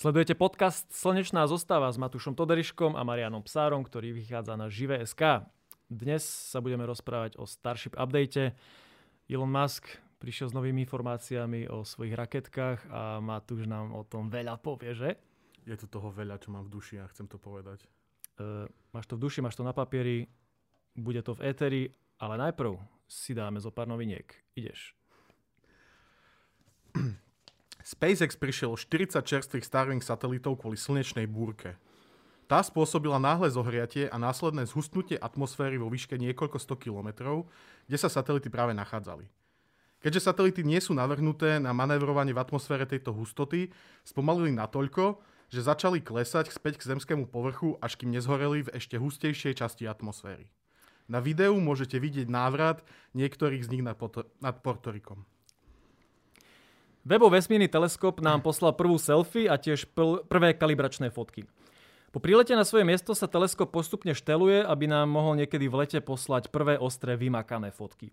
Sledujete podcast Slnečná zostava s Matušom Toderiškom a Marianom Psárom, ktorý vychádza na Živé.sk. Dnes sa budeme rozprávať o Starship update. Elon Musk prišiel s novými informáciami o svojich raketkách a Matúš nám o tom veľa povie, že? Je tu toho veľa, čo mám v duši a chcem to povedať. Uh, máš to v duši, máš to na papieri, bude to v éteri, ale najprv si dáme zo pár noviniek. Ideš. SpaceX prišiel 40 čerstvých Starlink satelitov kvôli slnečnej búrke. Tá spôsobila náhle zohriatie a následné zhustnutie atmosféry vo výške niekoľko 100 kilometrov, kde sa satelity práve nachádzali. Keďže satelity nie sú navrhnuté na manévrovanie v atmosfére tejto hustoty, spomalili natoľko, že začali klesať späť k zemskému povrchu, až kým nezhoreli v ešte hustejšej časti atmosféry. Na videu môžete vidieť návrat niektorých z nich nad, nad Portorikom. Webov vesmírny teleskop nám poslal prvú selfie a tiež prvé kalibračné fotky. Po prílete na svoje miesto sa teleskop postupne šteluje, aby nám mohol niekedy v lete poslať prvé ostré vymakané fotky.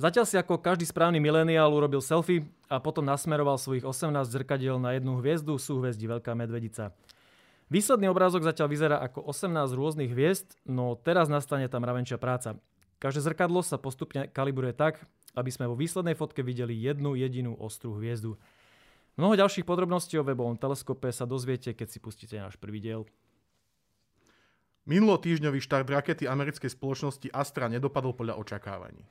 Zatiaľ si ako každý správny mileniál urobil selfie a potom nasmeroval svojich 18 zrkadiel na jednu hviezdu, súhvezdí Veľká medvedica. Výsledný obrázok zatiaľ vyzerá ako 18 rôznych hviezd, no teraz nastane tam ravenčia práca. Každé zrkadlo sa postupne kalibruje tak, aby sme vo výslednej fotke videli jednu jedinú ostrú hviezdu. Mnoho ďalších podrobností o webovom teleskope sa dozviete, keď si pustíte náš prvý diel. Minulotýždňový štart rakety americkej spoločnosti Astra nedopadol podľa očakávaní.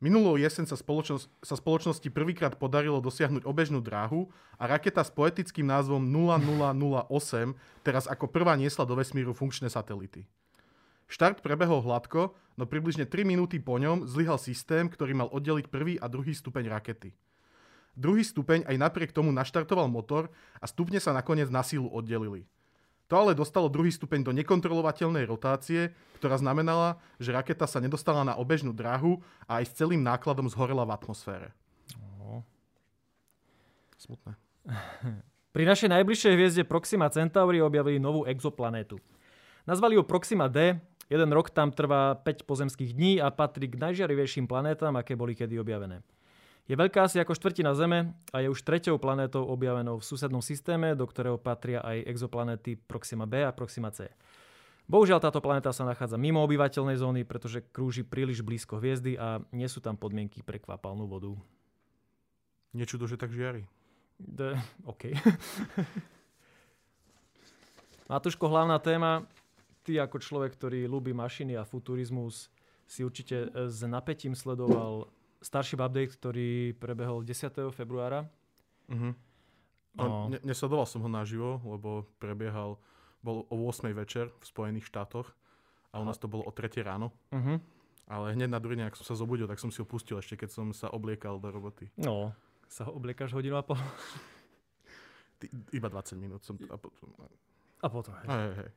Minulou jesen sa, spoločnosť, sa spoločnosti prvýkrát podarilo dosiahnuť obežnú dráhu a raketa s poetickým názvom 0008 teraz ako prvá niesla do vesmíru funkčné satelity. Štart prebehol hladko, no približne 3 minúty po ňom zlyhal systém, ktorý mal oddeliť prvý a druhý stupeň rakety. Druhý stupeň aj napriek tomu naštartoval motor a stupne sa nakoniec na sílu oddelili. To ale dostalo druhý stupeň do nekontrolovateľnej rotácie, ktorá znamenala, že raketa sa nedostala na obežnú dráhu a aj s celým nákladom zhorela v atmosfére. Oh. Smutné. Pri našej najbližšej hviezde Proxima Centauri objavili novú exoplanétu. Nazvali ju Proxima D Jeden rok tam trvá 5 pozemských dní a patrí k najžiarivejším planétam, aké boli kedy objavené. Je veľká asi ako štvrtina Zeme a je už treťou planétou objavenou v susednom systéme, do ktorého patria aj exoplanéty Proxima B a Proxima C. Bohužiaľ táto planéta sa nachádza mimo obyvateľnej zóny, pretože krúži príliš blízko hviezdy a nie sú tam podmienky pre kvapalnú vodu. Nečudo, že tak žiari. D- OK. Matúško, hlavná téma ty ako človek, ktorý ľúbi mašiny a futurizmus, si určite e, s napätím sledoval Starship Update, ktorý prebehol 10. februára. Uh-huh. No. Ne- nesledoval som ho naživo, lebo prebiehal, bol o 8. večer v Spojených štátoch a u nás to bolo o 3. ráno. Uh-huh. Ale hneď na druhý deň, ak som sa zobudil, tak som si ho pustil ešte, keď som sa obliekal do roboty. No, sa ho obliekaš hodinu a pol? Ty, iba 20 minút som... A potom, a potom hej. Hej, hej.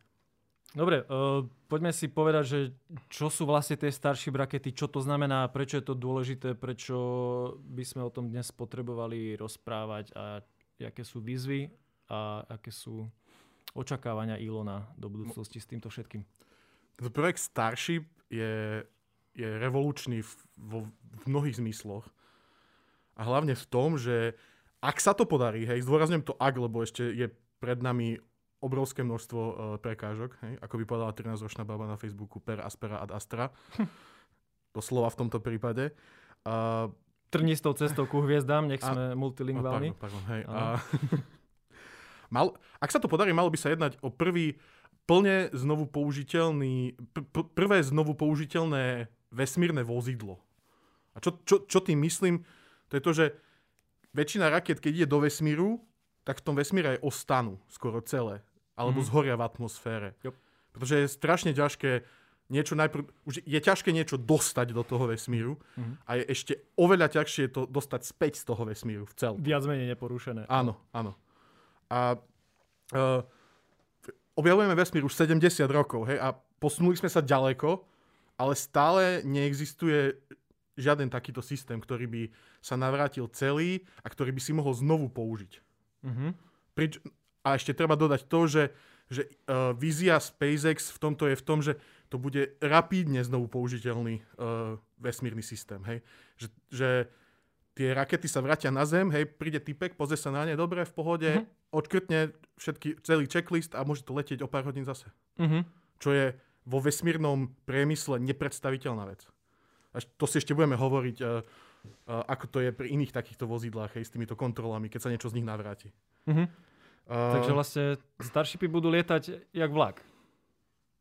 Dobre, uh, poďme si povedať, že čo sú vlastne tie staršie brakety, čo to znamená, prečo je to dôležité, prečo by sme o tom dnes potrebovali rozprávať a aké sú výzvy a aké sú očakávania Ilona do budúcnosti s týmto všetkým. Projekt Starship je, je revolučný v, v, v mnohých zmysloch. A hlavne v tom, že ak sa to podarí, hej, zdôrazňujem to ak, lebo ešte je pred nami obrovské množstvo uh, prekážok, hej? ako by povedala 13-ročná baba na Facebooku per aspera ad astra. slova v tomto prípade. Uh, Trnistou cestou ku hviezdám, nech sme a, multilingválni. Pardon, pardon, hej. A, mal, ak sa to podarí, malo by sa jednať o prvý plne znovu použiteľný, pr- prvé znovu použiteľné vesmírne vozidlo. A čo, čo, čo tým myslím? To je to, že väčšina raket, keď ide do vesmíru, tak v tom vesmíre aj ostanú skoro celé alebo mm. zhoria v atmosfére. Yep. Pretože je strašne ťažké niečo najprv, už je ťažké niečo dostať do toho vesmíru mm. a je ešte oveľa ťažšie to dostať späť z toho vesmíru v cel. Viac menej neporušené. Áno, áno. A uh, objavujeme vesmír už 70 rokov hej, a posunuli sme sa ďaleko, ale stále neexistuje žiaden takýto systém, ktorý by sa navrátil celý a ktorý by si mohol znovu použiť. Mm-hmm. Prič, a ešte treba dodať to, že, že uh, vízia SpaceX v tomto je v tom, že to bude rapídne znovu použiteľný uh, vesmírny systém. Hej? Že, že tie rakety sa vrátia na Zem, hej, príde typek, pozrie sa na ne, dobre, v pohode, Mhm. uh-huh. odškrtne všetky, celý checklist a môže to letieť o pár hodín zase. Mhm. Čo je vo vesmírnom priemysle nepredstaviteľná vec. Až to si ešte budeme hovoriť, uh, uh, ako to je pri iných takýchto vozidlách, hej, s týmito kontrolami, keď sa niečo z nich navráti. Mhm. Uh, Takže vlastne Starshipy budú lietať jak vlak,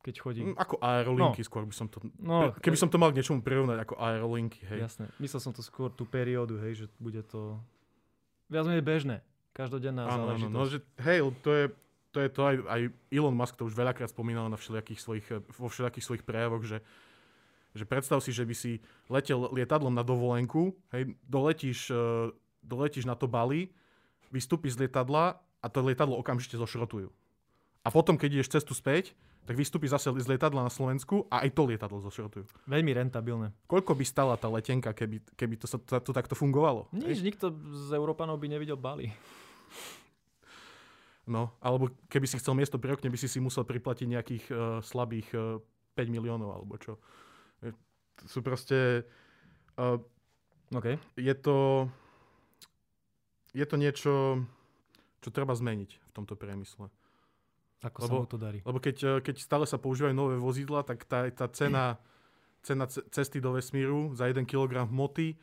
keď chodí. mm, Ako aerolinky, no. skôr by som to... No, keby som to mal k niečomu prirovnať ako aerolinky, hej. Jasné. Myslel som to skôr tú periódu, hej, že bude to viac menej bežné. Každodenná Áno, áno, záležitosť. no, že, hej, to je, to je to aj, aj Elon Musk to už veľakrát spomínal na všelijakých svojich, eh, vo všelijakých svojich prejavoch, že, že predstav si, že by si letel lietadlom na dovolenku, hej, doletíš, eh, doletíš na to Bali, vystúpiš z lietadla a to lietadlo okamžite zošrotujú. A potom, keď ideš cestu späť, tak vystúpiš zase z lietadla na Slovensku a aj to lietadlo zošrotujú. Veľmi rentabilné. Koľko by stala tá letenka, keby, keby to, to, to takto fungovalo? Nič, nikto z Európanov by nevidel Bali. No, alebo keby si chcel miesto pri okne, by si si musel priplatiť nejakých uh, slabých uh, 5 miliónov, alebo čo. To sú proste... Uh, OK. je to... Je to niečo, čo treba zmeniť v tomto priemysle. Ako Lebo- sa mu to darí. Lebo keď, uh, keď stále sa používajú nové vozidla, tak tá, tá cena, cena ce- cesty do vesmíru za 1 kg hmoty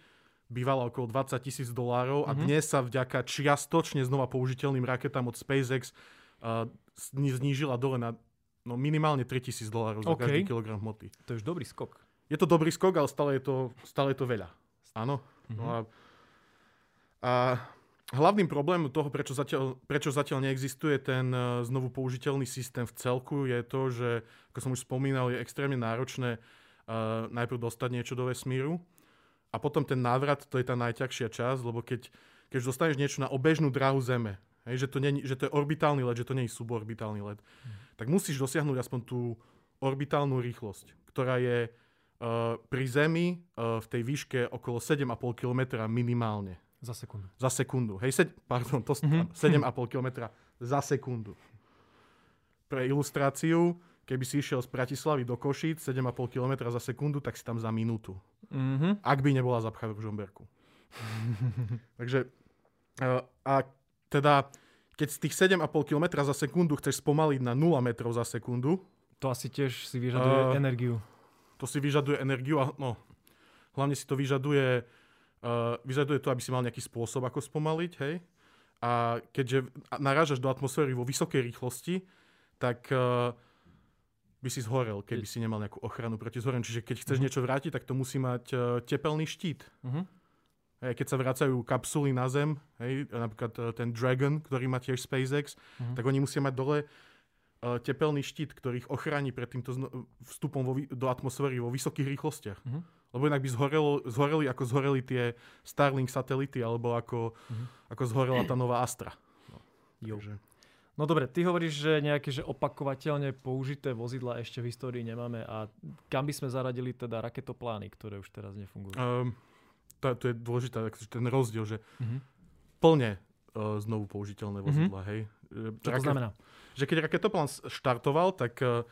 bývala okolo 20 tisíc dolárov a Mhm. dnes sa vďaka čiastočne znova použiteľným raketám od SpaceX uh, znížila dole na no, minimálne 3 tisíc dolárov za OK. každý kilogram hmoty. To je už dobrý skok. Je to dobrý skok, ale stále je to, stále je to veľa. Áno. No Mhm. a, a hlavným problémom toho, prečo zatiaľ, prečo zatiaľ neexistuje ten uh, znovu použiteľný systém v celku, je to, že, ako som už spomínal, je extrémne náročné uh, najprv dostať niečo do vesmíru a potom ten návrat, to je tá najťažšia časť, lebo keď, keď dostaneš niečo na obežnú dráhu Zeme, hej, že, to nie, že to je orbitálny let, že to nie je suborbitálny let, tak musíš dosiahnuť aspoň tú orbitálnu rýchlosť, ktorá je uh, pri Zemi uh, v tej výške okolo 7,5 km minimálne Za sekundu. za sekundu. Hej, sed, pardon, to Mhm. mm-hmm. 7,5 km za sekundu. Pre ilustráciu, keby si išiel z Bratislavy do Košíc 7,5 km za sekundu, tak si tam za minútu. Mhm. Ak by nebola zapcha v Žomberku. Takže a teda keď z tých 7,5 km za sekundu chceš spomaliť na 0 metrov za sekundu, To asi tiež si vyžaduje Uh, energiu. to si vyžaduje energiu a no, hlavne si to vyžaduje, uh, vyžaduje to, aby si mal nejaký spôsob, ako spomaliť, hej. A keďže narážaš do atmosféry vo vysokej rýchlosti, tak uh, by si zhorel, keby si nemal nejakú ochranu proti zhoreniu. Čiže keď chceš Mhm. niečo vrátiť, tak to musí mať uh, tepelný štít. Mhm. Hej, keď sa vracajú kapsuly na Zem, hej, napríklad uh, ten Dragon, ktorý má tiež SpaceX, Mhm. tak oni musia mať dole uh, tepelný štít, ktorý ich ochráni pred týmto vstupom vo, do atmosféry vo vysokých rýchlostiach. Mhm. Lebo inak by zhorelo, zhoreli ako zhoreli tie Starlink satelity, alebo ako, Mhm. ako zhorela tá nová Astra. Jo. Takže, No dobre, ty hovoríš, že nejaké že opakovateľne použité vozidla ešte v histórii nemáme a kam by sme zaradili teda raketoplány, ktoré už teraz nefungujú? um, to, to je dôležité, ten rozdiel, že Mhm. plne uh, znovu použiteľné vozidla, hej. Uh, Čo to raket- znamená? že keď raketoplán štartoval, tak uh,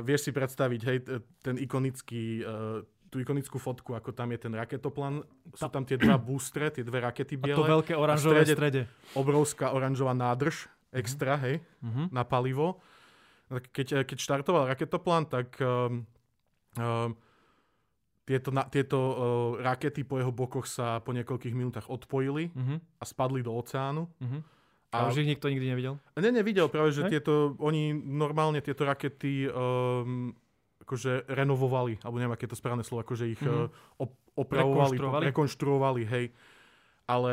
vieš si predstaviť, hej, ten ikonický, uh, tú ikonickú fotku, ako tam je ten raketoplán. Sú tam tie dva boostre, tie dve rakety A to biele, veľké oranžové strede- strede. obrovská oranžová nádrž, extra, hej, Mhm. na palivo. Keď, eh, keď štartoval raketoplán, tak um, um, tieto, na, tieto uh, rakety po jeho bokoch sa po niekoľkých minútach odpojili Mhm. a spadli do oceánu. Mhm. A A- už ich nikto nikdy nevidel? Ne, nevidel práve, že tieto, oni normálne tieto rakety um, akože renovovali, alebo neviem, aké je to správne slovo, akože ich Mhm. mm-hmm. op- opravovali, Rekonštruovali? rekonštruovali, hej. Ale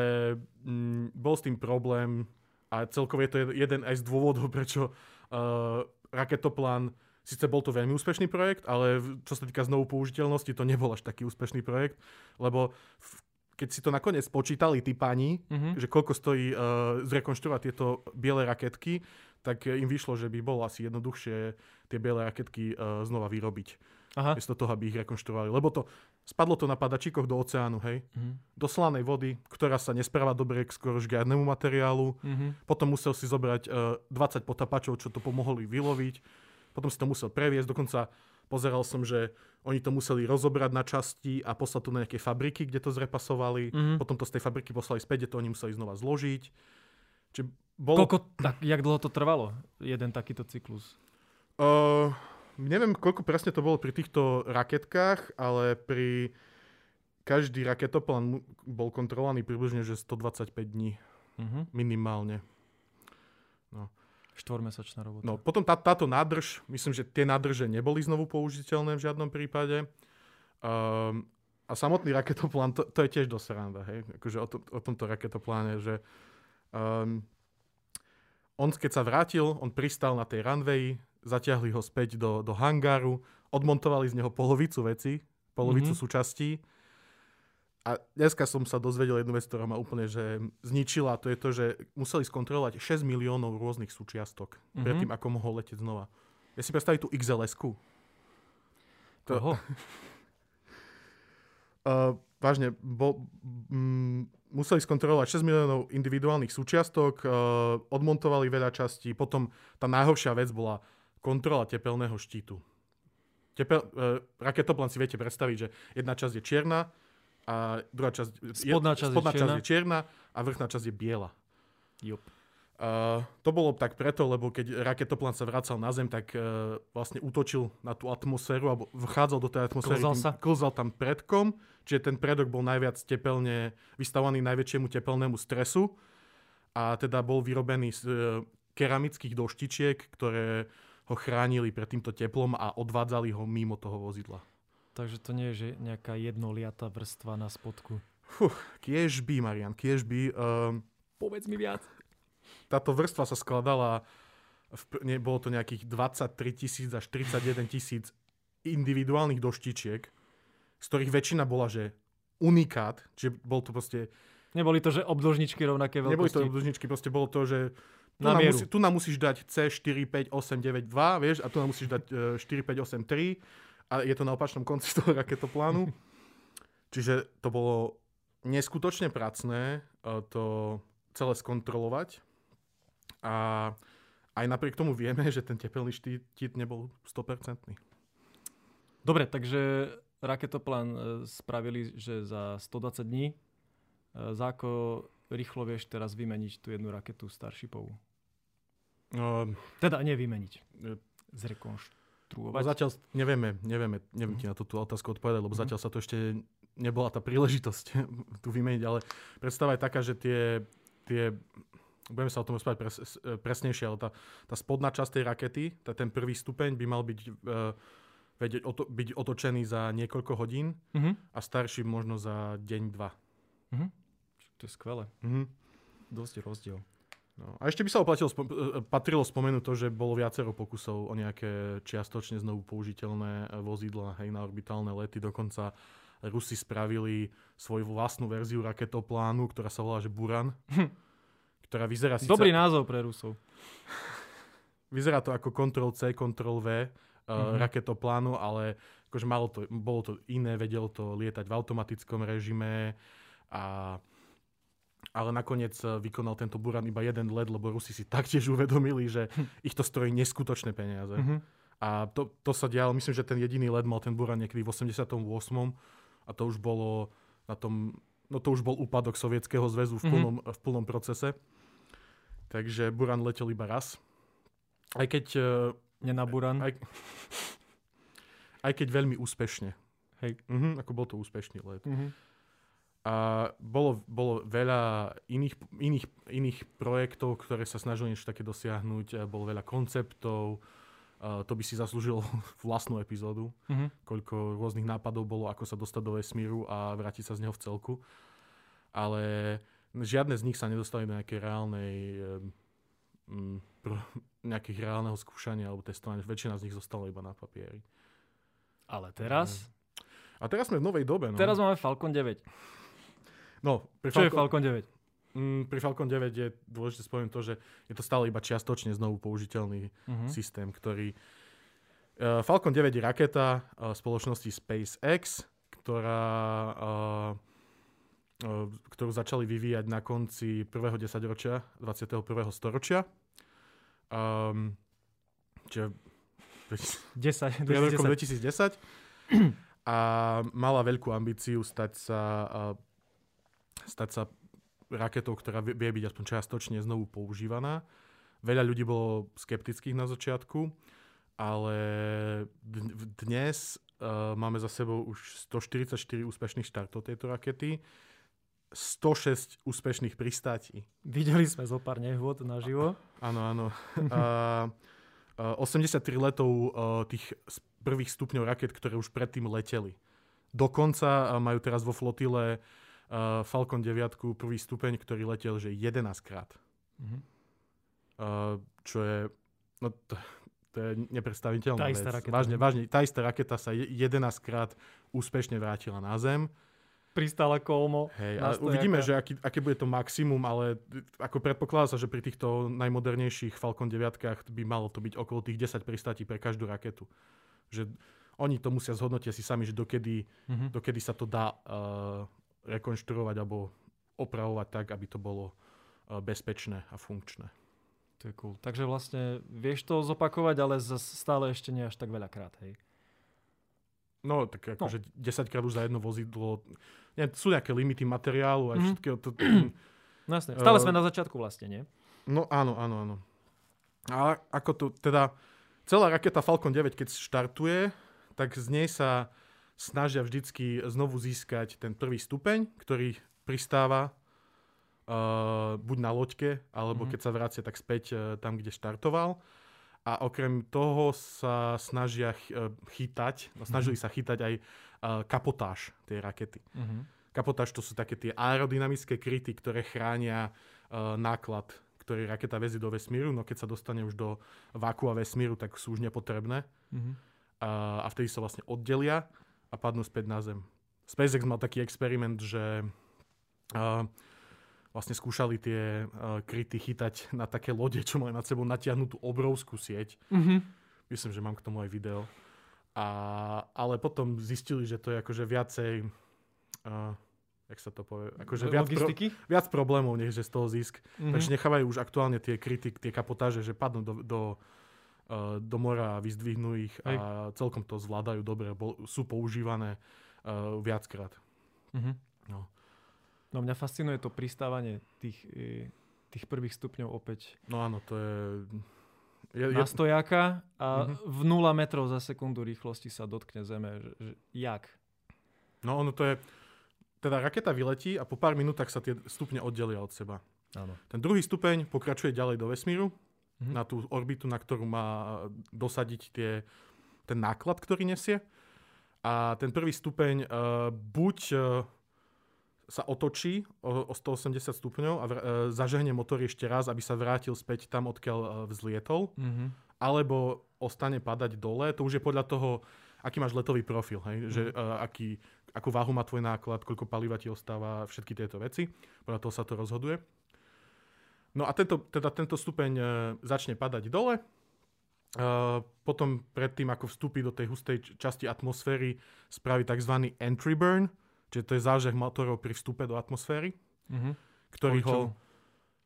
mm, bol s tým problém a celkovo je to jed- jeden aj z dôvodov, prečo uh, raketoplán, síce bol to veľmi úspešný projekt, ale čo sa týka znovu použiteľnosti, to nebol až taký úspešný projekt, lebo v, keď si to nakoniec počítali tí páni, Mhm. že koľko stojí uh, zrekonštruovať tieto biele raketky, tak im vyšlo, že by bolo asi jednoduchšie tie biele raketky uh, znova vyrobiť. Aha. Miesto toho, aby ich rekonštruovali. Lebo to, spadlo to na padačíkoch do oceánu, hej, Mhm. do slanej vody, ktorá sa nespráva dobre k skoro žiadnemu materiálu. Mhm. Potom musel si zobrať uh, 20 potapačov, čo to pomohli vyloviť. Potom si to musel previesť, dokonca pozeral som, že oni to museli rozobrať na časti a poslať to na nejaké fabriky, kde to zrepasovali. Mhm. Potom to z tej fabriky poslali späť, kde to oni museli znova zložiť. Čiže bolo... Koľko, tak, jak dlho to trvalo? Jeden takýto cyklus. Uh, neviem, koľko presne to bolo pri týchto raketkách, ale pri každý raketoplán bol kontrolovaný približne že 125 dní Mhm. minimálne. Štvormesačná robota. No, potom tá, táto nádrž, myslím, že tie nádrže neboli znovu použiteľné v žiadnom prípade. Um, a samotný raketoplán, to, to je tiež dosť sranda, hej? Akože o, to, o tomto raketopláne, že um, on keď sa vrátil, on pristal na tej runwayi, zatiahli ho späť do, do hangáru, odmontovali z neho polovicu veci, polovicu Mhm. mm-hmm. súčastí. A dneska som sa dozvedel jednu vec, ktorá ma úplne že zničila. To je to, že museli skontrolovať 6 miliónov rôznych súčiastok mm-hmm. Mhm. predtým, ako mohol letieť znova. Ja si predstaviť tú XLS-ku. To- Koho? Uh, vážne, bo, mm, museli skontrolovať 6 miliónov individuálnych súčiastok, uh, odmontovali veľa častí, potom tá najhoršia vec bola kontrola tepelného štítu. Tepel, uh, raketoplán si viete predstaviť, že jedna časť je čierna a druhá časť, Spodná časť je spodná časť čierna. je čierna a vrchná časť je biela. Jup. Uh, to bolo tak preto, lebo keď raketoplán sa vracal na Zem, tak uh, vlastne útočil na tú atmosféru, alebo vchádzal do tej atmosféry, Klzal tým- sa? klzal tam predkom, čiže ten predok bol najviac tepelne, vystavaný najväčšiemu tepelnému stresu a teda bol vyrobený z uh, keramických doštičiek, ktoré ho chránili pred týmto teplom a odvádzali ho mimo toho vozidla. Takže to nie je že nejaká jednoliatá vrstva na spodku. Fuh, kiež by, Marian, kiež by. Um, Povedz mi viac. Táto vrstva sa skladala, v, ne, bolo to nejakých 23 tisíc až 31 tisíc individuálnych doštičiek, z ktorých väčšina bola, že unikát, čiže bol to proste, Neboli to, že obdĺžničky rovnaké neboli to veľkosti? dlžničky, proste bolo to, že tu Na nám, musí, tu nám musíš dať C4, 5, 8, 9, 2, vieš, a tu nám musíš dať e, 4, 5, 8, 3 a je to na opačnom konci toho raketoplánu. Čiže to bolo neskutočne pracné e, to celé skontrolovať a aj napriek tomu vieme, že ten tepelný štít nebol 100%. Dobre, takže raketoplán e, spravili, že za 120 dní. E, Za ako rýchlo vieš teraz vymeniť tú jednu raketu Starshipovú? No, Teda nevymeniť. E, Zrekonštruovať. zatiaľ nevieme, nevieme, neviem ti na túto otázku odpovedať, lebo Mhm. zatiaľ sa to ešte nebola tá príležitosť tu vymeniť, ale predstava je taká, že tie, tie budeme sa o tom rozprávať pres, presnejšie, ale tá, tá spodná časť tej rakety, tá, ten prvý stupeň by mal byť, uh, vedieť, oto, byť otočený za niekoľko hodín Mhm. a starší možno za deň, dva. Mhm. To je skvelé. Mhm. Dosť rozdiel. No. A ešte by sa oplatilo, spo- e, patrilo spomenúť to, že bolo viacero pokusov o nejaké čiastočne znovu použiteľné e, vozidla hej, na orbitálne lety. Dokonca Rusi spravili svoju vlastnú verziu raketoplánu, ktorá sa volá že Buran, ktorá vyzerá síce, Dobrý názov pre Rusov. vyzerá to ako Ctrl-C, Ctrl-V uh, Mhm. raketoplánu, ale akože malo to, bolo to iné, vedel to lietať v automatickom režime a ale nakoniec eh, vykonal tento Buran iba jeden let, lebo Rusi si taktiež uvedomili, že ich to stojí neskutočné peniaze. Mhm. A to, to sa dialo, myslím, že ten jediný let mal ten Buran niekedy v 88. A to už bolo na tom, no to už bol úpadok Sovietskeho zväzu v Mhm. plnom, v plnom procese. Takže Buran letel iba raz. Aj keď, eh, Nenaburan. aj, aj keď veľmi úspešne. Hej. Mhm, ako bol to úspešný let. Mhm. A bolo, bolo veľa iných, iných, iných projektov, ktoré sa snažili niečo také dosiahnuť. a Bolo veľa konceptov. A to by si zaslúžilo vlastnú epizódu. Mhm. Koľko rôznych nápadov bolo, ako sa dostať do vesmíru a vrátiť sa z neho v celku. Ale žiadne z nich sa nedostali do nejakej reálnej um, nejakých reálneho skúšania alebo testovania. Väčšina z nich zostala iba na papieri. Ale teraz? A teraz sme v novej dobe. No. Teraz máme Falcon 9. no, pri Čo je Falcon- Falcon 9? Mm, pri Falcon 9 je dôležité spomenúť to, že je to stále iba čiastočne znovu použiteľný Mhm. systém, ktorý... Uh, Falcon 9 je raketa uh, spoločnosti SpaceX, ktorá, uh, ktorú začali vyvíjať na konci prvého desaťročia 21. storočia. Um, čiže 10, pred rokom 2010. 2010 a mala veľkú ambíciu stať sa, a, stať sa raketou, ktorá vie byť aspoň čiastočne znovu používaná. Veľa ľudí bolo skeptických na začiatku, ale dnes uh, máme za sebou už 144 úspešných štartov tejto rakety, 106 úspešných pristátí. Videli sme zo pár nehôd naživo. Áno, áno. A 83 letov a, tých prvých stupňov raket, ktoré už predtým leteli. Dokonca a, majú teraz vo flotile a, Falcon 9 prvý stupeň, ktorý letel že 11 krát. Mhm. A, čo je... No to, to je nepredstaviteľná Tá vec. Vážne, vážne. Tá istá raketa sa je- 11 krát úspešne vrátila na Zem. Pristála kolmo. Hej, na a stojaka. uvidíme, že aký, aké bude to maximum, ale ako predpokladá sa, že pri týchto najmodernejších Falcon 9 by malo to byť okolo tých 10 pristátí pre každú raketu. Že oni to musia zhodnotiť si sami, že dokedy, Mhm. dokedy sa to dá uh, rekonštruovať alebo opravovať tak, aby to bolo uh, bezpečné a funkčné. To je cool. Takže vlastne vieš to zopakovať, ale stále ešte nie až tak veľakrát, hej. No, tak akože no. 10 krát už za jedno vozidlo. Nie, sú nejaké limity materiálu a Mhm. všetkého. To, No jasne. Stále Eh, sme na začiatku vlastne, nie? No áno, áno, áno. A ako to, teda celá raketa Falcon 9, keď štartuje, tak z nej sa snažia vždycky znovu získať ten prvý stupeň, ktorý pristáva uh, buď na loďke, alebo Mhm. keď sa vracia tak späť uh, tam, kde štartoval. A okrem toho sa snažia uh, chytať, no, snažili sa chytať aj uh, kapotáž tej rakety. Mhm. Kapotáž to sú také tie aerodynamické kryty, ktoré chránia uh, náklad, ktorý raketa vezí do vesmíru, no keď sa dostane už do vákua vesmíru, tak sú už nepotrebné Mhm. a, a vtedy sa vlastne oddelia a padnú späť na Zem. SpaceX mal taký experiment, že uh, vlastne skúšali tie uh, kryty chytať na také lode, čo majú nad sebou natiahnutú obrovskú sieť. Mhm. Myslím, že mám k tomu aj video. A, ale potom zistili, že to je akože viacej... Uh, jak sa to povie? Akože viac, pro, viac problémov, že z toho zisk. Mhm. Takže nechávajú už aktuálne tie kryty, tie kapotáže, že padnú do, do, uh, do mora a vyzdvihnú ich Hej. a celkom to zvládajú dobre. Bol, sú používané uh, viackrát. Mhm. No. No mňa fascinuje to pristávanie tých, e, tých prvých stupňov opäť no áno, to je... je, je na stojaka a Mhm. v 0 metrov za sekundu rýchlosti sa dotkne Zeme. Že, že, jak? no ono to je... Teda raketa vyletí a po pár minútach sa tie stupne oddelia od seba. Áno. Ten druhý stupeň pokračuje ďalej do vesmíru, Mhm. na tú orbitu, na ktorú má dosadiť tie, ten náklad, ktorý nesie. A ten prvý stupeň uh, buď uh, sa otočí o, o 180 stupňov a vr- uh, zažehne motor ešte raz, aby sa vrátil späť tam, odkiaľ uh, vzlietol, Mhm. alebo ostane padať dole. To už je podľa toho, aký máš letový profil, hej? Že, uh, aký, akú váhu má tvoj náklad, koľko paliva ti ostáva, všetky tieto veci. Podľa toho sa to rozhoduje. No a tento, teda tento stupeň e, začne padať dole. E, potom predtým, ako vstúpi do tej hustej časti atmosféry, spraví tzv. entry burn, čiže to je zážeh motorov pri vstupe do atmosféry, Mhm. ktorý ho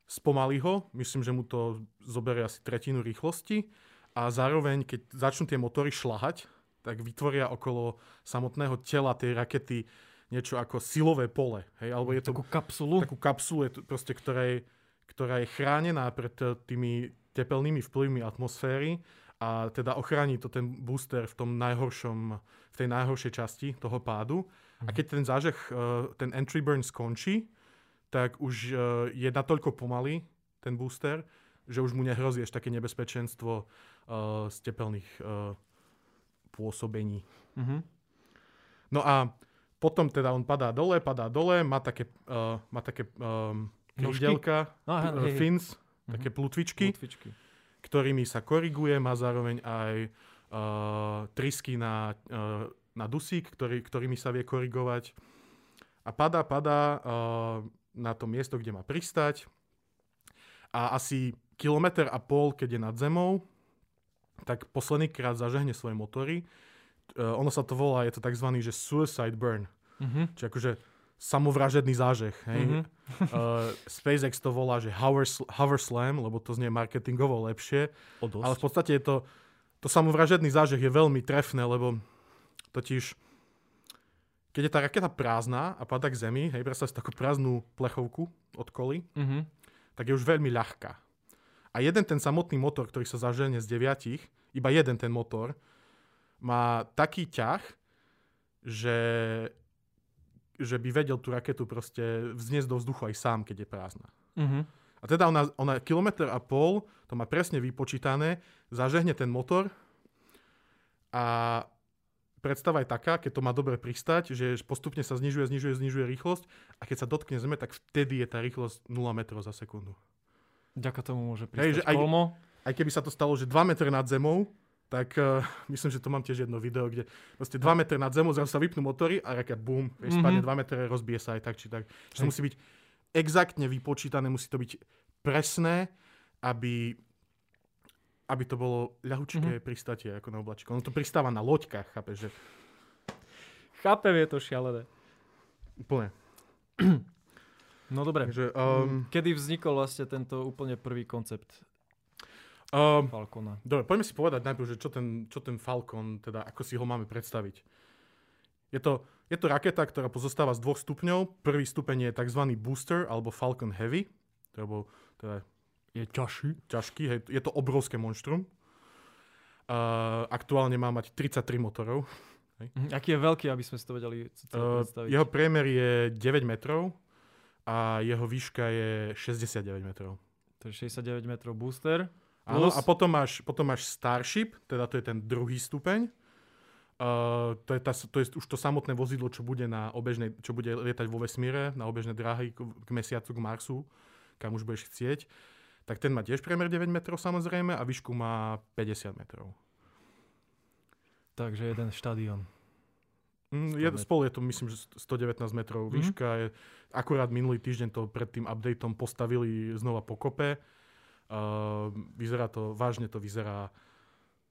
spomalí ho, myslím, že mu to zoberie asi tretinu rýchlosti a zároveň, keď začnú tie motory šlahať, tak vytvoria okolo samotného tela tej rakety niečo ako silové pole. Hej? Alebo je to Takú kapsulu? takú kapsulu, je to proste, ktorá, je, ktorá je chránená pred tými tepelnými vplyvmi atmosféry a teda ochráni to ten booster v tom najhoršom, v tej najhoršej časti toho pádu. A keď ten zážeh, eh, ten entry burn skončí, tak už eh, je natoľko pomalý ten booster, že už mu nehrozí ešte také nebezpečenstvo eh, z tepelných pôsobení. Mhm. No a potom teda on padá dole, padá dole, má také, uh, má také um, krídelka, uh, hej, hej. fins, Mhm. také plutvičky, Lutvičky. ktorými sa koriguje, má zároveň aj uh, trysky na, uh, na dusík, ktorý, ktorými sa vie korigovať. A padá, padá uh, na to miesto, kde má pristať. A asi kilometr a pol, keď je nad zemou, tak posledný krát zažehne svoje motory. Uh, ono sa to volá, je to tzv. že suicide burn. Mhm. Čiže akože samovražedný zážeh. Hej? Mhm. Uh, SpaceX to volá, že hover, hover slam, lebo to znie marketingovo lepšie. Ale v podstate je to to samovražedný zážeh je veľmi trefné, lebo totiž keď je tá raketa prázdna a padá k zemi, hej, predstav si takú prázdnu plechovku od koly, Mhm. tak je už veľmi ľahká. A jeden ten samotný motor, ktorý sa zaženie z deviatich, iba jeden ten motor, má taký ťah, že, že by vedel tú raketu proste vzniesť do vzduchu aj sám, keď je prázdna. Mhm. A teda ona, ona kilometr a pol, to má presne vypočítané, zažehne ten motor a predstava je taká, keď to má dobre pristať, že postupne sa znižuje, znižuje, znižuje rýchlosť a keď sa dotkne zeme, tak vtedy je tá rýchlosť 0 metrov za sekundu. Ďaka tomu môže Hej, že pristať aj- kolmo. Aj keby sa to stalo, že 2 metre nad zemou, tak uh, myslím, že to mám tiež jedno video, kde proste 2 metre nad zemou, zrazu sa vypnú motory a raket bum, vieš, Mhm. spadne 2 metre, rozbije sa aj tak či tak. Že to musí byť exaktne vypočítané, musí to byť presné, aby aby to bolo ľahučké pristatie ako na oblačku. Ono to pristáva na loďkách, chápeš, že Chápem, je to šialené. úplne. No dobre. Takže, Um, um, Kedy vznikol vlastne tento úplne prvý koncept um, Falcona? Dobre, poďme si povedať najprv, že čo ten, čo ten Falcon, teda ako si ho máme predstaviť. Je to, je to raketa, ktorá pozostáva z dvoch stupňov. Prvý stupeň je tzv. booster, alebo Falcon Heavy, alebo teda Je ťažší. ťažký, hej, je to obrovské monštrum. Uh, aktuálne má mať 33 motorov. Mhm. Aký je veľký, aby sme si to vedeli Uh, predstaviť? jeho priemer je 9 metrov a jeho výška je 69 metrov. To je 69 metrov booster. Áno, a potom máš, potom máš Starship, teda to je ten druhý stupeň. Uh, to, je tá, to je už to samotné vozidlo, čo bude, na obežnej, čo bude lietať vo vesmíre, na obežné dráhy k, k mesiacu, k Marsu, kam už budeš chcieť. Tak ten má tiež priemer 9 metrov samozrejme a výšku má 50 metrov. Takže jeden štadión. Mm, 100 je, spolu je to myslím, že 119 metrov Mhm. výška. Je, akurát minulý týždeň to pred tým updateom postavili znova po kope. Uh, vyzerá to, vážne to vyzerá,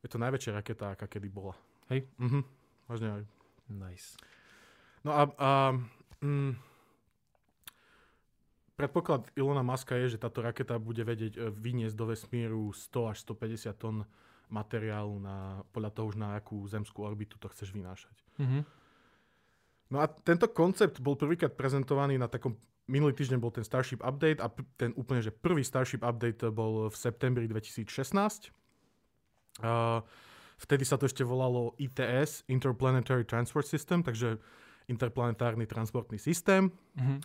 je to najväčšia raketa, aká kedy bola. Hej. Mhm, vážne aj. Nice. No a, a mm, predpoklad Ilona Maska je, že táto raketa bude vedieť e, vyniesť do vesmíru 100 až 150 tón materiálu na, podľa toho už na akú zemskú orbitu to chceš vynášať. Mhm. No a tento koncept bol prvýkrát prezentovaný na takom, minulý týždeň bol ten Starship Update a ten úplne, že prvý Starship Update bol v septembri 2016. Uh, vtedy sa to ešte volalo ITS, Interplanetary Transport System, takže interplanetárny transportný systém. Mhm.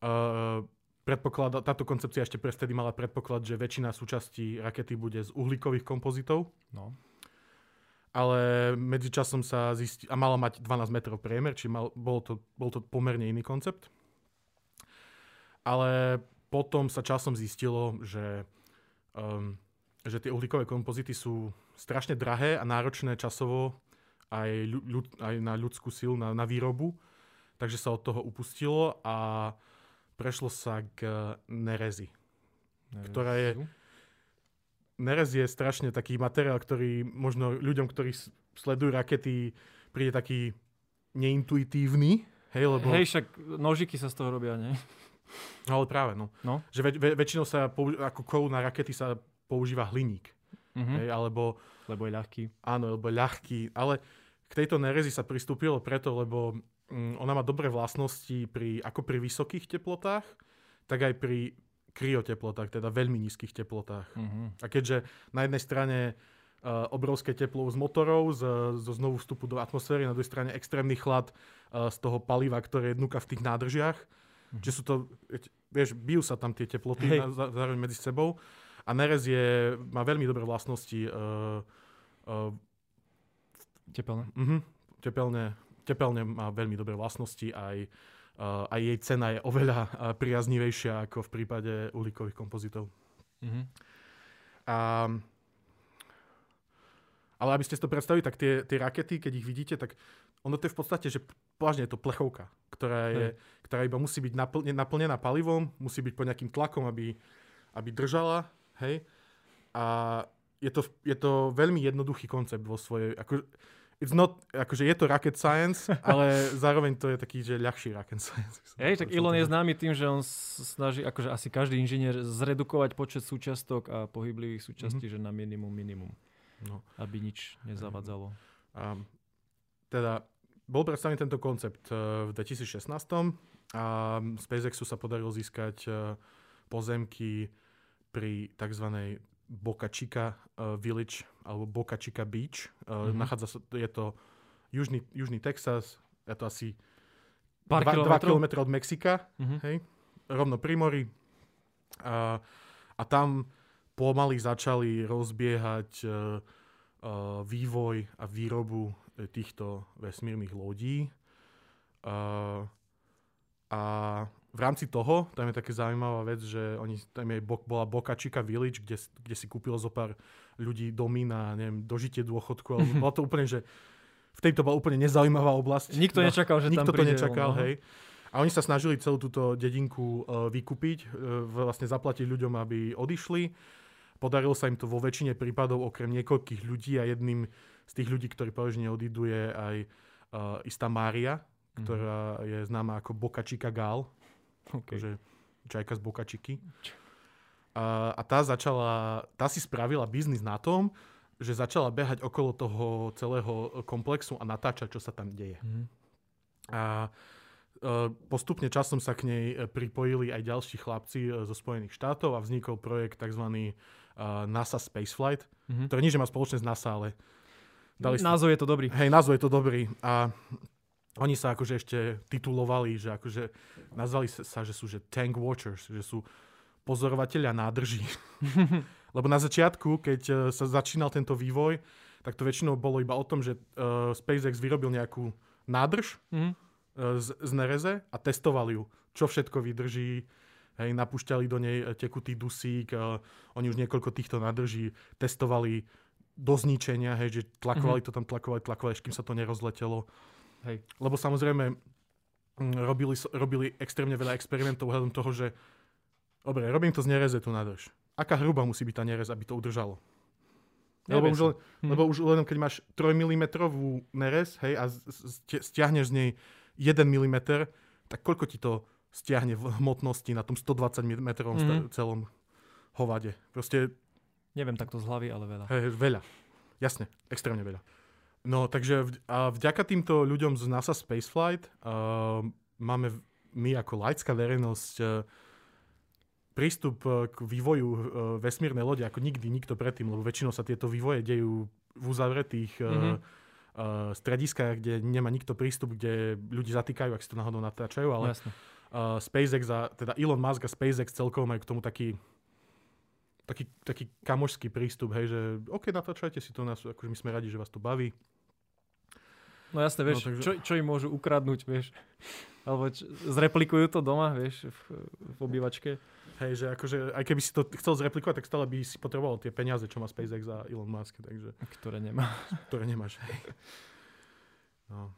Uh, predpoklada, táto koncepcia ešte pre vtedy mala predpoklad, že väčšina súčastí rakety bude z uhlíkových kompozitov, No. ale medzičasom sa zistí, a mala mať 12 metrov priemer, či mal, bol, to, bol to pomerne iný koncept. Ale potom sa časom zistilo, že, um, že tie uhlíkové kompozity sú strašne drahé a náročné časovo aj, ľu, ľud, aj na ľudskú silu, na, na výrobu. Takže sa od toho upustilo a prešlo sa k nerezi. Ktorá je- Nerez je strašne taký materiál, ktorý možno ľuďom, ktorí sledujú rakety, príde taký neintuitívny, hej, lebo... Hej, však nožiky sa z toho robia, nie? No, ale práve, no. No. Že väč- vä- väčšinou sa, použi- ako kov na rakety sa používa hliník, Mhm. hej, alebo Lebo je ľahký. áno, alebo ľahký, ale k tejto nerezi sa pristúpilo preto, lebo ona má dobré vlastnosti pri, ako pri vysokých teplotách, tak aj pri kryoteplotách, teda veľmi nízkych teplotách. Mhm. A keďže na jednej strane uh, obrovské teplo z motorov, z, zo znovu vstupu do atmosféry, na druhej strane extrémny chlad uh, z toho paliva, ktoré je dnuka v tých nádržiach. Mhm. Čiže sú to, vieš, bijú sa tam tie teploty Hej. na, zá- zároveň medzi sebou. A nerez je, má veľmi dobré vlastnosti uh, uh, Tepelné. uh-huh, tepelne, tepelne má veľmi dobré vlastnosti aj Uh, aj jej cena je oveľa uh, priaznivejšia ako v prípade uhlíkových kompozitov. Mhm. A, ale aby ste si to predstavili, tak tie, tie rakety, keď ich vidíte, tak ono to je v podstate, že vážne je to plechovka, ktorá, je, ktorá iba musí byť naplne, naplnená palivom, musí byť pod nejakým tlakom, aby, aby držala, hej. A je to, je to veľmi jednoduchý koncept vo svojej, ako, it's not, akože je to rocket science, ale zároveň to je taký, že ľahší rocket science. Hej, tak Elon je známy tým, že on snaží, akože asi každý inžinier, zredukovať počet súčiastok a pohyblivých súčastí, Mhm. že na minimum, minimum. No. aby nič nezavadzalo. A, teda bol predstavený tento koncept uh, v 2016 a SpaceXu sa podarilo získať uh, pozemky pri tzv. Boca Chica uh, Village alebo Boca Chica Beach. Mhm. Nachádza sa, je to južný, južný Texas, je to asi Pár 2 kilometrov? km od Mexika, Mhm. hej, rovno pri mori. A, a tam pomaly začali rozbiehať uh, uh, vývoj a výrobu eh, týchto vesmírnych lodí. Uh, a v rámci toho, tam je také zaujímavá vec, že oni, tam je, bo- bola Boca Chica Village, kde, kde si kúpilo zo pár ľudí domy na, neviem, dožitie dôchodku, ale bolo to úplne, že v tejto bola úplne nezaujímavá oblasť. Nikto No, nečakal, že tam Nikto to príde nečakal, no. hej. A oni sa snažili celú túto dedinku uh, vykúpiť, uh, vlastne zaplatiť ľuďom, aby odišli. Podarilo sa im to vo väčšine prípadov, okrem niekoľkých ľudí a jedným z tých ľudí, ktorí povedali, že neodídu, je aj uh, istá Mária, Mhm. ktorá je známa ako Boca Chica Gal, Okay. akože čajka z Boca Chiky. A, a tá začala, tá si spravila biznis na tom, že začala behať okolo toho celého komplexu a natáčať, čo sa tam deje. Mhm. A e, postupne časom sa k nej pripojili aj ďalší chlapci e, zo Spojených štátov a vznikol projekt tzv. e, NASA Spaceflight, Mhm. ktorý nič nemá spoločné s NASA, ale dali Názov je to dobrý. Hej, názov je to dobrý. A oni sa akože ešte titulovali, že akože nazvali sa, že sú že tank watchers, že sú pozorovatelia nádrží. Lebo na začiatku, keď e, sa začínal tento vývoj, tak to väčšinou bolo iba o tom, že uh, SpaceX vyrobil nejakú nádrž uh, z, z nereze a testovali ju, čo všetko vydrží. Hej, napúšťali do nej tekutý dusík, uh, oni už niekoľko týchto nádrží testovali do zničenia, hej, že tlakovali to tam, tlakovali, tlakovali, až kým sa to nerozletelo. Hej. Lebo samozrejme mm, robili, robili extrémne veľa experimentov ohľadom toho, že dobre, robím to z nereze tú nádrž. Aká hruba musí byť tá nerez, aby to udržalo? Lebo Nevie už, len, Hm. lebo už len keď máš 3 mm nerez, hej, a stiahneš z nej 1 mm, tak koľko ti to stiahne v hmotnosti na tom 120 mm Mhm. celom hovade? Proste Neviem takto z hlavy, ale veľa. Hej, veľa. Jasne, extrémne veľa. No, takže vď- a vďaka týmto ľuďom z NASA Spaceflight uh, máme v- my ako laická verejnosť uh, prístup uh, k vývoju uh, vesmírnej lode ako nikdy nikto predtým, lebo väčšinou sa tieto vývoje dejú v uzavretých uh, Mhm. uh, strediskách, kde nemá nikto prístup, kde ľudí zatýkajú, ak si to náhodou natáčajú, ale jasne. uh, SpaceX a teda Elon Musk a SpaceX celkovo majú k tomu taký taký, taký kamošský prístup, hej, že OK, natáčajte si to, nás, akože my sme radi, že vás to baví. No jasne, vieš, No, takže- čo, čo im môžu ukradnúť, vieš. Alebo č- zreplikujú to doma, vieš, v, v obývačke. Hej, že akože, aj keby si to chcel zreplikovať, tak stále by si potreboval tie peniaze, čo má SpaceX a Elon Musk, takže, Ktoré nemá. ktoré nemáš. Hej. No.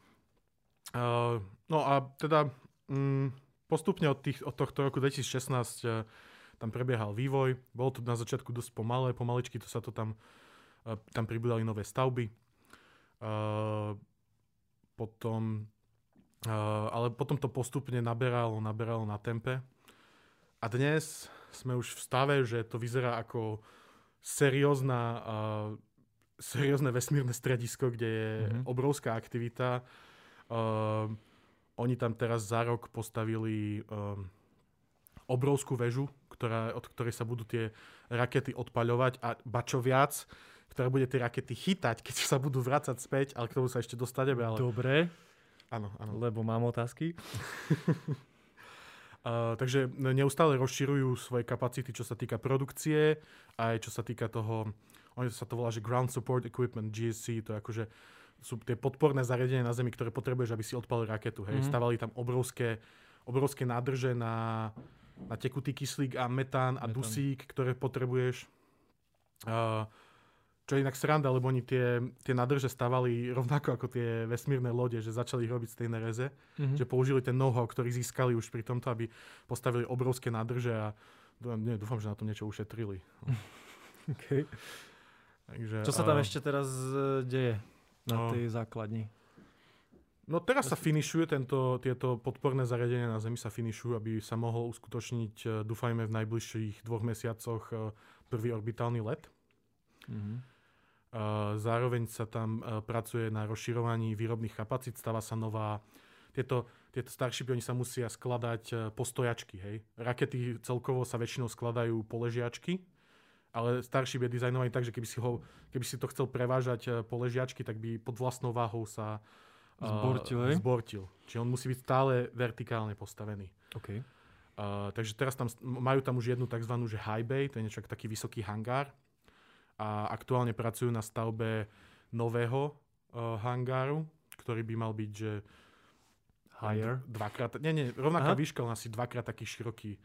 Uh, no a teda mm, postupne od, tých, od tohto roku 2016 uh, tam prebiehal vývoj. Bolo to na začiatku dosť pomalé, pomaličky to sa to tam, uh, tam pribudali nové stavby. Uh, potom, uh, ale potom to postupne naberalo, naberalo na tempe. A dnes sme už v stave, že to vyzerá ako seriózna, uh, seriózne vesmírne stredisko, kde je Mhm. mm-hmm. obrovská aktivita. Uh, oni tam teraz za rok postavili obrovskú väžu, ktorá, od ktorej sa budú tie rakety odpaľovať a ba čo viac, ktorá bude tie rakety chytať, keď sa budú vrácať späť, ale k tomu sa ešte dostaneme. Ale... Dobre, Áno, áno. lebo mám otázky. Uh, takže neustále rozširujú svoje kapacity, čo sa týka produkcie, aj čo sa týka toho, oni sa to volá, že Ground Support Equipment, GSC, to je akože sú tie podporné zariadenia na Zemi, ktoré potrebuješ, aby si odpalil raketu. Hej. Mhm. Mm-hmm. Stavali tam obrovské, obrovské nádrže na, na tekutý kyslík a metán a Metán. dusík, ktoré potrebuješ. Uh, čo je inak sranda, lebo oni tie, tie nádrže stavali rovnako ako tie vesmírne lode, že začali robiť z tej nereze Mhm. že použili ten know-how, ktorý získali už pri tomto, aby postavili obrovské nádrže a nie, dúfam, že na tom niečo ušetrili. Okay. Takže, Čo sa tam a- ešte teraz e, deje na No. tej základni? No teraz sa finišuje tento, tieto podporné zariadenia na Zemi sa finišujú, aby sa mohol uskutočniť, e, dúfajme, v najbližších dvoch mesiacoch prvý orbitálny let. Mhm. Zároveň sa tam uh, pracuje na rozširovaní výrobných kapacít, stáva sa nová... Tieto, tieto starshipy, oni sa musia skladať uh, postojačky, hej. Rakety celkovo sa väčšinou skladajú poležiačky, ale Starship je dizajnovaný tak, že keby si, ho, keby si to chcel prevážať uh, po ležiačky, tak by pod vlastnou váhou sa uh, Zbortil, hej? zbortil. Čiže on musí byť stále vertikálne postavený. OK. Uh, takže teraz tam, majú tam už jednu tzv. že high bay, to je niečo taký vysoký hangár. A aktuálne pracujú na stavbe nového uh, hangáru, ktorý by mal byť, že Higher. dvakrát, nie, nie, rovnaká Aha. výška, len asi dvakrát taký široký.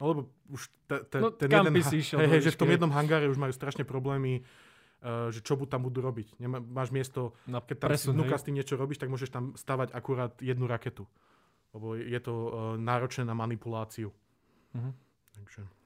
No lebo už te, te, No, ten jeden, išiel hej, hej, že v tom jednom hangáre už majú strašne problémy, uh, že čo tam budú robiť. Nemá, máš miesto, Na keď tam presun, si vnúka s tým niečo robíš, tak môžeš tam stavať akurát jednu raketu. Lebo je to uh, náročné na manipuláciu. Mhm. Takže.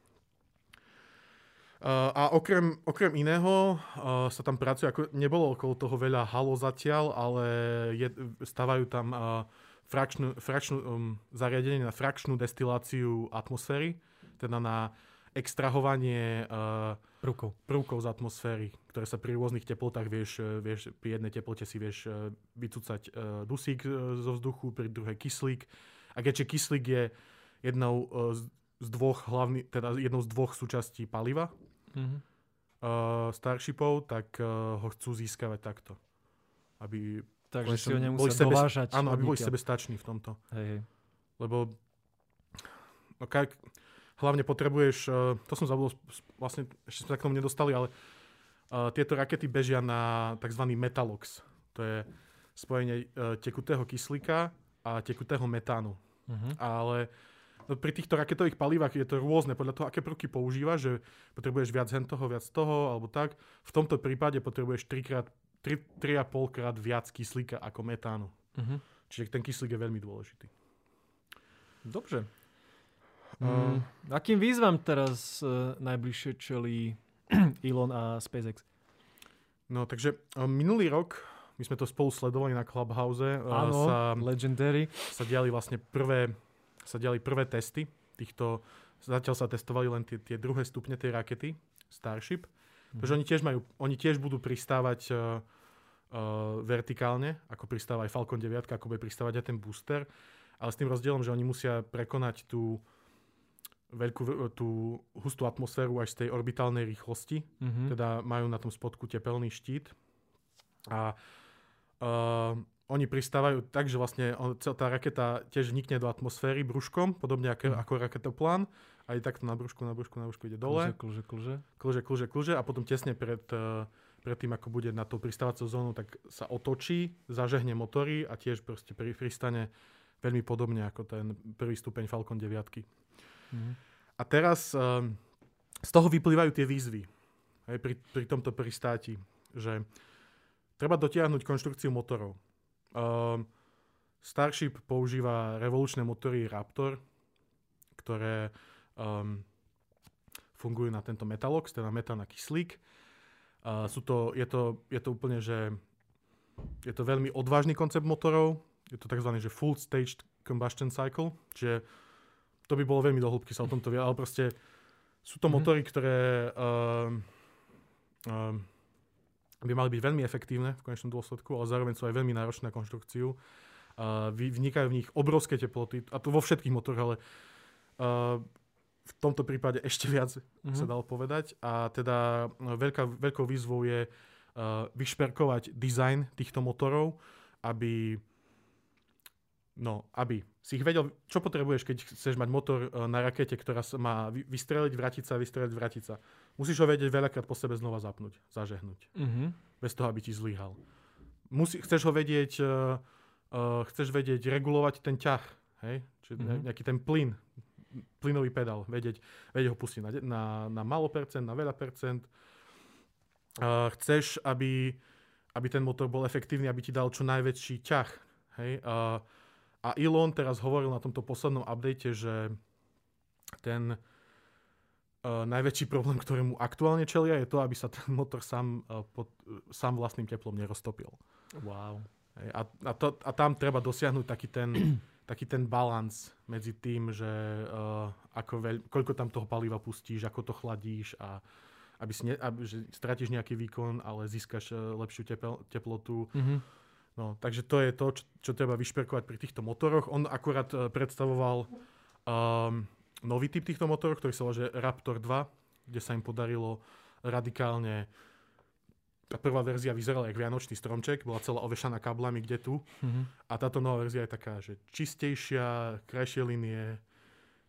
Uh, a okrem, okrem iného uh, sa tam pracuje, ako nebolo okolo toho veľa halo zatiaľ, ale je, stavajú tam uh, frakčnú, frakčnú, um, zariadenie na frakčnú destiláciu atmosféry, teda na extrahovanie uh, Prvkov. prvkov z atmosféry, ktoré sa pri rôznych teplotách vieš, vieš pri jednej teplote si vieš e, vycúcať e, dusík e, zo vzduchu, pri druhej kyslík. A keďže kyslík je jednou z, z dvoch hlavných, teda jednou z dvoch súčastí paliva Mhm. uh, Starshipov, tak uh, ho chcú získavať takto. Aby Takže si ho sebe- dovážať. Áno, aby boli sebestační v tomto. Hej, hej. Lebo no, ka- hlavne potrebuješ, uh, to som zabudol, vlastne ešte sme sa k tomu nedostali, ale uh, tieto rakety bežia na tzv. metalox. To je spojenie uh, tekutého kyslíka a tekutého metánu. Mhm. Ale no, pri týchto raketových palivách je to rôzne podľa toho, aké prvky používaš, že potrebuješ viac hen toho, viac toho, alebo tak. V tomto prípade potrebuješ 3 krát, 3, 3,5 krát viac kyslíka ako metánu. Mhm. Čiže ten kyslík je veľmi dôležitý. Dobře. Uh, Mm, akým výzvam teraz uh, najbližšie čelí Elon a SpaceX? No takže uh, minulý rok, my sme to spolu sledovali na Clubhouse, uh, Áno, sa, Legendary. sa diali vlastne prvé, sa diali prvé testy. Týchto, zatiaľ sa testovali len tie, tie druhé stupne tej rakety, Starship, Mhm. pretože oni tiež majú, oni tiež budú pristávať uh, uh, vertikálne, ako pristáva aj Falcon 9, ako bude pristávať aj ten booster, ale s tým rozdielom, že oni musia prekonať tú veľkú, v- tú hustú atmosféru až z tej orbitálnej rýchlosti, Mhm. teda majú na tom spodku tepelný štít. A uh, oni pristávajú tak, že vlastne on, tá raketa tiež vnikne do atmosféry brúškom, podobne ako, Mhm. ako raketoplán, aj takto na brúšku, na brúšku, na brúšku ide dole, Klže, klže, klže. klže, klže, klže a potom tesne pred, uh, pred tým, ako bude na tou pristávacou zónou, tak sa otočí, zažehne motory a tiež proste pri, pristane veľmi podobne ako ten prvý stupeň Falcon 9. Mhm. A teraz um, z toho vyplývajú tie výzvy hej, pri, pri tomto pristáti, že treba dotiahnuť konštrukciu motorov. Um, Starship používa revolučné motory Raptor, ktoré um, fungujú na tento metalox, teda metán a kyslík. Uh, sú to, je, to, je to úplne, že je to veľmi odvážny koncept motorov. Je to tzv. že full staged combustion cycle, čiže to by bolo veľmi do hĺbky sa o tomto vie, ale proste sú to Mhm. motory, ktoré um, um, by mali byť veľmi efektívne v konečnom dôsledku, ale zároveň sú aj veľmi náročné na konštrukciu. Uh, vnikajú v nich obrovské teploty, a to vo všetkých motoroch, ale uh, v tomto prípade ešte viac, Mhm. sa dalo povedať. A teda no, veľká, veľkou výzvou je uh, vyšperkovať dizajn týchto motorov, aby No, aby si ich vedel, čo potrebuješ, keď chceš mať motor uh, na rakete, ktorá sa má vy- vystreliť, vrátiť sa, vystreliť, vrátiť sa. Musíš ho vedieť veľakrát po sebe znova zapnúť, zažehnúť, Mhm. bez toho, aby ti zlyhal. Musí, chceš ho vedieť, uh, uh, chceš vedieť regulovať ten ťah, hej? Čiže Mhm. mm-hmm. nejaký ten plyn, plynový pedál, vedieť, vedieť ho pustiť na, na, na málo percent, na veľa percent. Uh, chceš, aby, aby ten motor bol efektívny, aby ti dal čo najväčší ťah, hej? Uh, a Elon teraz hovoril na tomto poslednom update, že ten uh, najväčší problém, ktorému aktuálne čelia, je to, aby sa ten motor sám, uh, pod, uh, sám vlastným teplom neroztopil. Wow. A, a, to, a tam treba dosiahnuť taký ten, taký ten balans medzi tým, že uh, ako veľ, koľko tam toho paliva pustíš, ako to chladíš a, aby, si ne, aby že stratíš nejaký výkon, ale získaš e, lepšiu tepel, teplotu. Mhm. No, takže to je to, čo, čo treba vyšperkovať pri týchto motoroch. On akurát e, predstavoval um, nový typ týchto motorov, ktorý sa volá Raptor 2, kde sa im podarilo radikálne tá prvá verzia vyzerala jak vianočný stromček, bola celá ovešaná kablami kde tu. Mhm. A táto nová verzia je taká, že čistejšia, krajšie linie.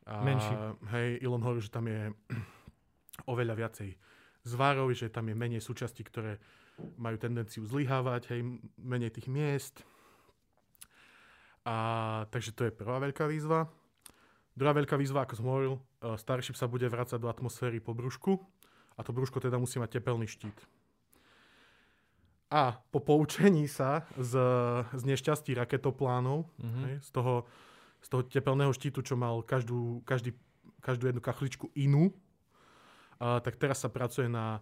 A, Menší. Hej, Elon hovorí, že tam je oveľa viacej zvárov, že tam je menej súčastí, ktoré majú tendenciu zlyhávať, hej, menej tých miest. A, takže to je prvá veľká výzva. Druhá veľká výzva, ako som hovoril, e, Starship sa bude vrácať do atmosféry po brúšku a to brúško teda musí mať tepelný štít. A po poučení sa z, z nešťastí raketoplánov, Mhm. hej, z, toho, z toho tepelného štítu, čo mal každú, každý, každú jednu kachličku inú, a, tak teraz sa pracuje na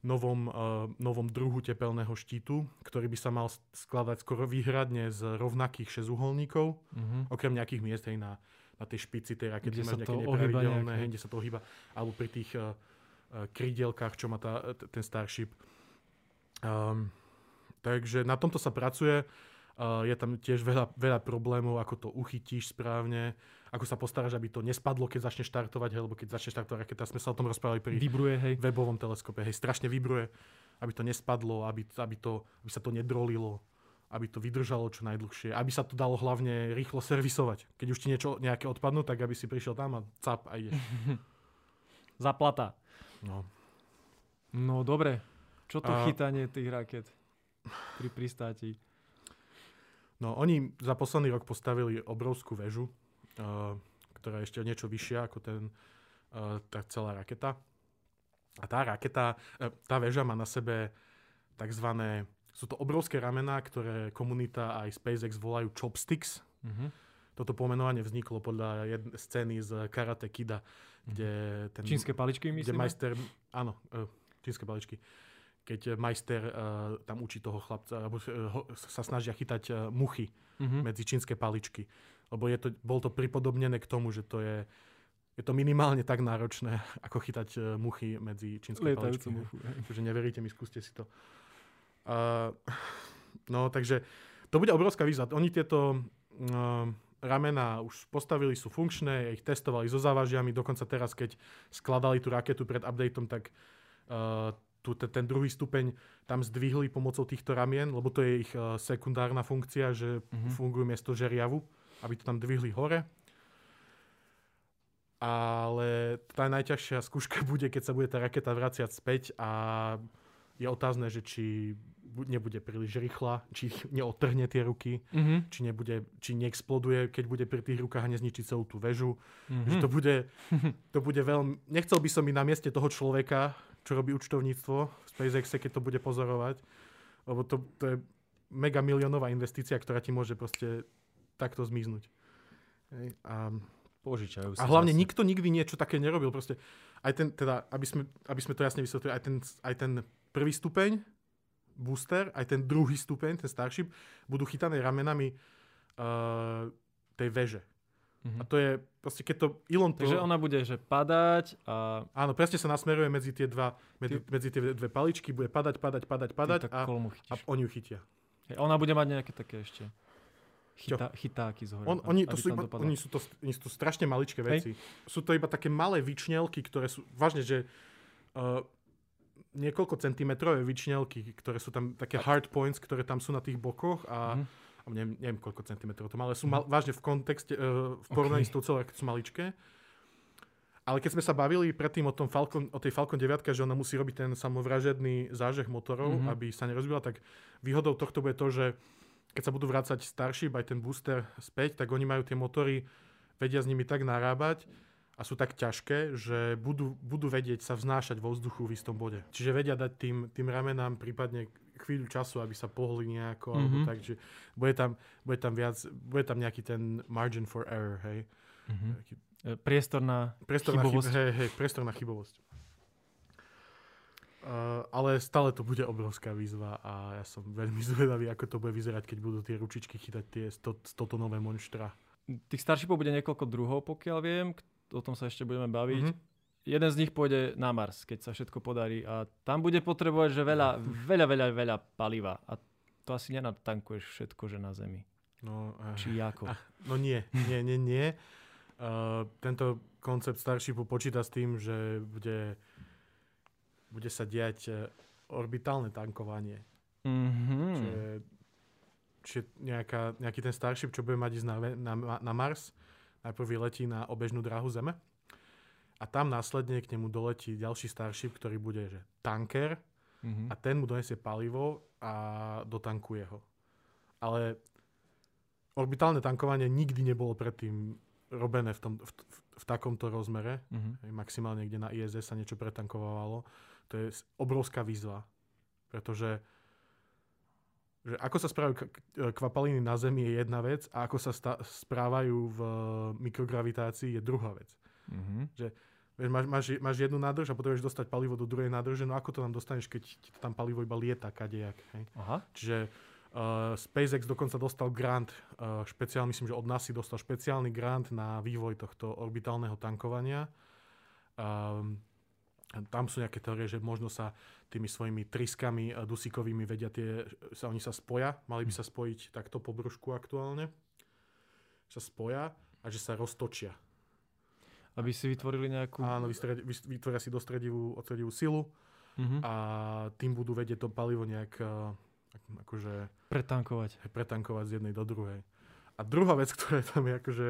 novom, uh, novom druhu tepelného štítu, ktorý by sa mal skladať skoro výhradne z rovnakých šesťuholníkov, Mhm. okrem nejakých miest aj na, na tej špici tej rakety, Kde sa nejaké to nepravidelné, nejak, hej, kde sa to ohýba, alebo pri tých uh, uh, krydielkách, čo má tá, ten Starship. Um, takže na tomto sa pracuje. Je tam tiež veľa, veľa problémov, ako to uchytíš správne, ako sa postaráš, aby to nespadlo, keď začne štartovať, hej, lebo keď začne štartovať raketa, sme sa o tom rozprávali pri Vibruje, hej. webovom teleskope, hej, strašne vibruje, aby to nespadlo, aby, aby, to, aby sa to nedrolilo, aby to vydržalo čo najdlhšie, aby sa to dalo hlavne rýchlo servisovať. Keď už ti niečo nejaké odpadnú, tak aby si prišiel tam a cap a ideš. Zaplata. No. No dobre. Čo to A- chytanie tých raket pri pristáti? No, oni za posledný rok postavili obrovskú väžu, uh, ktorá je ešte niečo vyššia ako ten, uh, tá celá raketa. A tá raketa, uh, tá väža má na sebe takzvané, sú to obrovské ramená, ktoré komunita aj SpaceX volajú chopsticks. Mhm. Toto pomenovanie vzniklo podľa jednej scény z Karate Kida, kde ten... Čínske paličky, kde myslím? majster, áno, čínske paličky, keď majster uh, tam učí toho chlapca, alebo uh, ho, sa snažia chytať uh, muchy Mhm. medzi čínske paličky. Lebo je to, bol to pripodobnené k tomu, že to je, je to minimálne tak náročné, ako chytať uh, muchy medzi čínske Lietajúcu paličky. muchu. Takže neveríte mi, skúste si to. Uh, no, takže to bude obrovská výzva. Oni tieto uh, ramená už postavili, sú funkčné, ich testovali so závažiami, dokonca teraz, keď skladali tú raketu pred updateom, tak uh, tu, te, ten druhý stupeň tam zdvihli pomocou týchto ramien, lebo to je ich uh, sekundárna funkcia, že Mhm. fungujú miesto žeriavu, aby to tam dvihli hore. Ale tá najťažšia skúška bude, keď sa bude tá raketa vraciať späť a je otázne, že či bu- nebude príliš rýchla, či neotrhne tie ruky, Mhm. či, nebude, či neexploduje, keď bude pri tých rukách a nezničí celú tú väžu. Mhm. Že to bude, to bude veľmi... Nechcel by som byť na mieste toho človeka, čo robí účtovníctvo v SpaceXe, keď to bude pozorovať, lebo to, to je mega miliónová investícia, ktorá ti môže proste takto zmiznúť. Hej. A, Požičajú si a hlavne zase. nikto nikdy niečo také nerobil. Proste aj ten, teda, aby sme, aby sme to jasne vysvetlili, aj ten, aj ten prvý stupeň, booster, aj ten druhý stupeň, ten Starship, budú chytané ramenami uh, tej veže. Mhm. A to je, proste keď to Elon. Takže ona bude, že padať a Áno, presne sa nasmeruje medzi tie dva, medzi, Ty- medzi tie dve paličky, bude padať, padať, padať, padať a, a oni ju chytia. Hej, ona bude mať nejaké také ešte chytá, chytáky z hora. On, oni, to sú iba, oni, sú to, oni sú to strašne maličké veci. Sú to iba také malé vyčnelky, ktoré sú, vážne, že uh, niekoľko centimetrové vyčnelky, ktoré sú tam také hard points, ktoré tam sú na tých bokoch a Mhm. Neviem, neviem koľko centimetrov to má, ale sú mal, vážne v kontexte, uh, v porovnaní Ok. s tou celou, sú maličké. Ale keď sme sa bavili predtým o, tom Falcon, o tej Falcon 9, že ona musí robiť ten samovražedný zážeh motorov, Mhm. aby sa nerozbila, tak výhodou tohto bude to, že keď sa budú vrácať Starship, aj ten booster späť, tak oni majú tie motory, vedia s nimi tak narábať a sú tak ťažké, že budú, budú vedieť sa vznášať vo vzduchu v istom bode. Čiže vedia dať tým, tým ramenám prípadne chvíľu času, aby sa pohli nejako, alebo Mhm. tak, že bude tam, bude tam viac, bude tam nejaký ten margin for error, hej. Mhm. Taký E, Priestor na Priestor na, chyb- chybovosť. hej, hej, priestor na chybovosť. Uh, ale stále to bude obrovská výzva a ja som veľmi zvedavý, ako to bude vyzerať, keď budú tie ručičky chytať tie 100, 100 tonové monštra. Tých Starshipov bude niekoľko druhov, pokiaľ viem. O tom sa ešte budeme baviť. Mhm. Jeden z nich pôjde na Mars, keď sa všetko podarí a tam bude potrebovať, že veľa, veľa, veľa, veľa paliva a to asi nenatankuješ všetko, že na Zemi. No, eh, Či ako? ah, no nie, nie, nie, nie. Uh, tento koncept Starshipu počíta s tým, že bude, bude sa diať eh, orbitálne tankovanie. Mhm. Čiže, čiže nejaká, nejaký ten Starship, čo bude mať ísť na, na, na Mars, najprv vyletí na obežnú dráhu Zeme a tam následne k nemu doletí ďalší Starship, ktorý bude že tanker Mhm. a ten mu donesie palivo a dotankuje ho. Ale orbitálne tankovanie nikdy nebolo predtým robené v, tom, v, v, v takomto rozmere. Mhm. Hej, Maximálne kde na ISS sa niečo pretankovalo. To je obrovská výzva. Pretože že ako sa správajú kvapaliny na Zemi je jedna vec a ako sa sta- správajú v mikrogravitácii je druhá vec. Mhm. Vieš, máš, máš, máš jednu nádrž a potrebuješ dostať palivo do druhej nádrže, no ako to tam dostaneš, keď ti tam palivo iba lieta kadejak, hej? Aha. Čiže uh, SpaceX dokonca dostal grant, uh, špeciálny, myslím, že od NASA dostal špeciálny grant na vývoj tohto orbitálneho tankovania. Um, tam sú nejaké teórie, že možno sa tými svojimi tryskami uh, dusíkovými vedia tie, sa oni sa spoja, mali by sa spojiť takto po brúšku aktuálne, sa spoja a že sa roztočia. Aby si vytvorili nejakú... Áno, vytvoria si dostredivú, odstredivú silu Mhm. a tým budú vedieť to palivo nejak ak- akože Pretankovať. pretankovať z jednej do druhej. A druhá vec, ktorá je tam je akože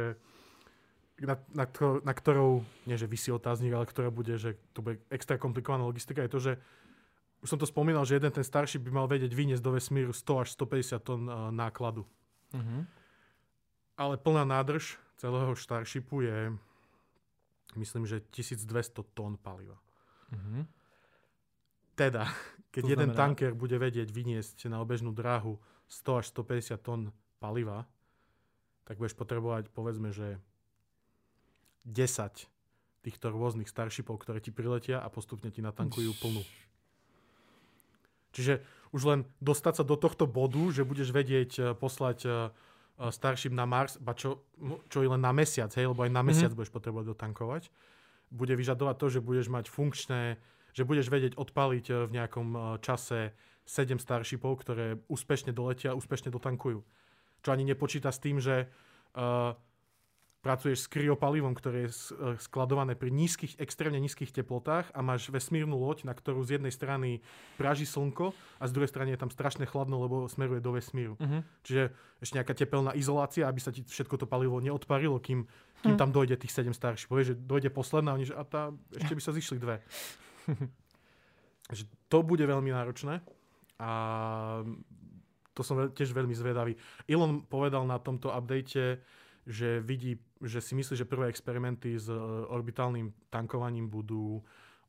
na, na, ktor- na ktorou, nie že vysí otáznik, ale ktorá bude, že to bude extra komplikovaná logistika, je to, že už som to spomínal, že jeden ten starší by mal vedieť vyniesť do vesmíru 100 až 150 tón uh, nákladu. Mhm. Ale plná nádrž celého Starshipu je, myslím, že 1200 tón paliva. Mhm. Teda, keď To jeden znamená- tanker bude vedieť vyniesť na obežnú dráhu 100 až 150 tón paliva, tak budeš potrebovať, povedzme, že 10 týchto rôznych starshipov, ktoré ti priletia a postupne ti natankujú plnú. Čiže už len dostať sa do tohto bodu, že budeš vedieť eh, poslať eh, Starship na Mars, ba čo, mo- čo je len na mesiac, hej, lebo aj na mesiac budeš potrebovať dotankovať, bude vyžadovať to, že budeš mať funkčné, že budeš vedieť odpaliť eh, v nejakom eh, čase 7 Starshipov, ktoré úspešne doletia a úspešne dotankujú. Čo ani nepočíta s tým, že uh, pracuješ s kryopalivom, ktoré je eh, skladované pri nízkych, extrémne nízkych teplotách a máš vesmírnu loď, na ktorú z jednej strany praží slnko a z druhej strany je tam strašne chladno, lebo smeruje do vesmíru. Mhm. Čiže ešte nejaká tepelná izolácia, aby sa ti všetko to palivo neodparilo, kým, kým tam dojde tých 7 starších. Povieš, že dojde posledná, oni, že a tá, ešte by sa zišli dve. že to bude veľmi náročné a to som tiež veľmi zvedavý. Elon povedal na tomto update, že vidí, že si myslí, že prvé experimenty s e, orbitálnym tankovaním budú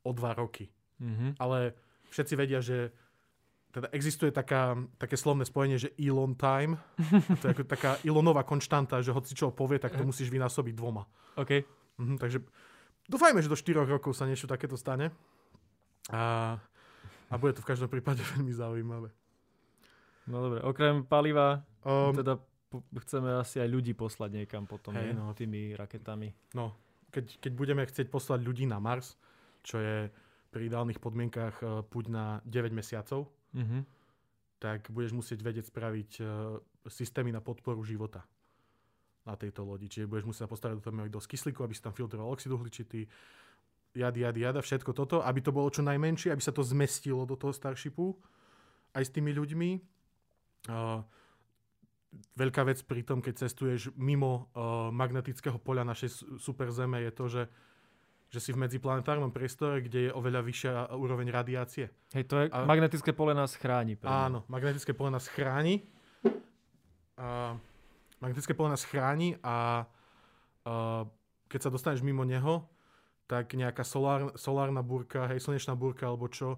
o dva roky Mhm. ale všetci vedia, že teda existuje taká, také slovné spojenie, že Elon time. To je ako taká Elonová konštanta, že hoci čo povie, tak to musíš vynásobiť dvoma. OK. Mhm, takže dúfajme, že do 4 rokov sa niečo takéto stane. A, a bude to v každom prípade veľmi zaujímavé. No dobre, okrem paliva, Um, teda chceme asi aj ľudí poslať niekam potom, nie? no. tými raketami. no, keď, keď budeme chcieť poslať ľudí na Mars, čo je pri ideálnych podmienkách e, púť na 9 mesiacov, Mhm. tak budeš musieť vedieť spraviť e, systémy na podporu života na tejto lodi. Čiže budeš musieť postarať o to, aby mali dosť kyslíku, aby si tam filtroval oxid uhličitý, jad, jad, jada, všetko toto, aby to bolo čo najmenšie, aby sa to zmestilo do toho Starshipu aj s tými ľuďmi. Uh, veľká vec pri tom, keď cestuješ mimo uh, magnetického poľa našej su- superzeme je to, že že si v medziplanetárnom priestore, kde je oveľa vyššia úroveň radiácie. Hej, to je, A- magnetické pole nás chráni. mňa. Áno, magnetické pole nás chráni. A magnetické pole nás chráni a, a keď sa dostaneš mimo neho, tak nejaká solár, solárna búrka, hej, slnečná búrka alebo čo,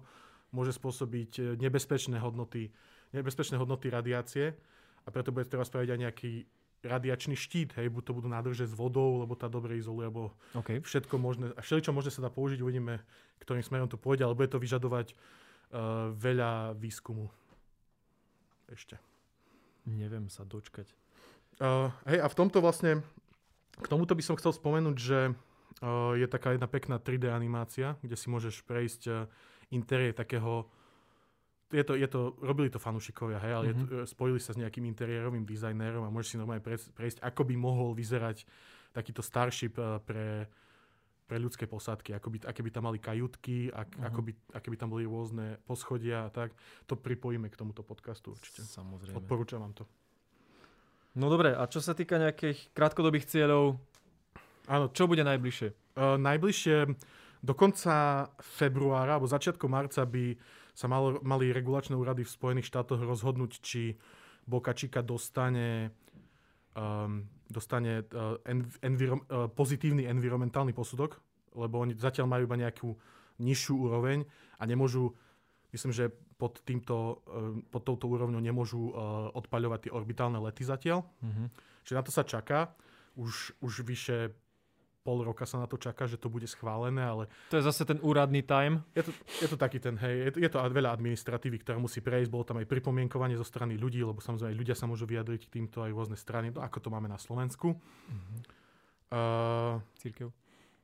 môže spôsobiť e, nebezpečné hodnoty, nebezpečné hodnoty radiácie a preto bude treba spraviť aj nejaký radiačný štít, hej, buď to budú nádrže s vodou, lebo tá dobre izoluje, alebo OK. všetko možné, a všeličo možné sa dá použiť, uvidíme, ktorým smerom to pôjde, ale bude to vyžadovať uh, veľa výskumu. Ešte. Neviem sa dočkať. Uh, hej, a v tomto vlastne, k tomuto by som chcel spomenúť, že Uh, je taká jedna pekná 3D animácia, kde si môžeš prejsť uh, interiér takého je to, je to, robili to fanúšikovia, hej, ale mm-hmm. je to, Mhm. spojili sa s nejakým interiérovým dizajnérom a môžeš si normálne prejsť, prejsť, ako by mohol vyzerať takýto Starship uh, pre, pre ľudské posádky, ako by, aké by tam mali kajutky, ak, Mhm. ako by, aké by tam boli rôzne poschodia a tak. To pripojíme k tomuto podcastu určite. Samozrejme. Odporúčam vám to. No dobre, a čo sa týka nejakých krátkodobých cieľov, Áno, čo bude najbližšie? Uh, najbližšie do konca februára alebo začiatku marca by sa malo, mali regulačné úrady v Spojených štátoch rozhodnúť, či Chica dostane, um, dostane uh, env- enviro- uh, pozitívny environmentálny posudok, lebo oni zatiaľ majú iba nejakú nižšiu úroveň a nemôžu, myslím, že pod, týmto, uh, pod touto úrovňou nemôžu uh, odpaľovať tie orbitálne lety zatiaľ. Mhm. Čiže na to sa čaká. Už, už vyše pol roka sa na to čaká, že to bude schválené, ale To je zase ten úradný time. je to, je to taký ten, hej, je to, je to veľa administratívy, ktorá musí prejsť, bolo tam aj pripomienkovanie zo strany ľudí, lebo samozrejme ľudia sa môžu vyjadriť k týmto aj rôzne strany, no, ako to máme na Slovensku. Uh, Církev.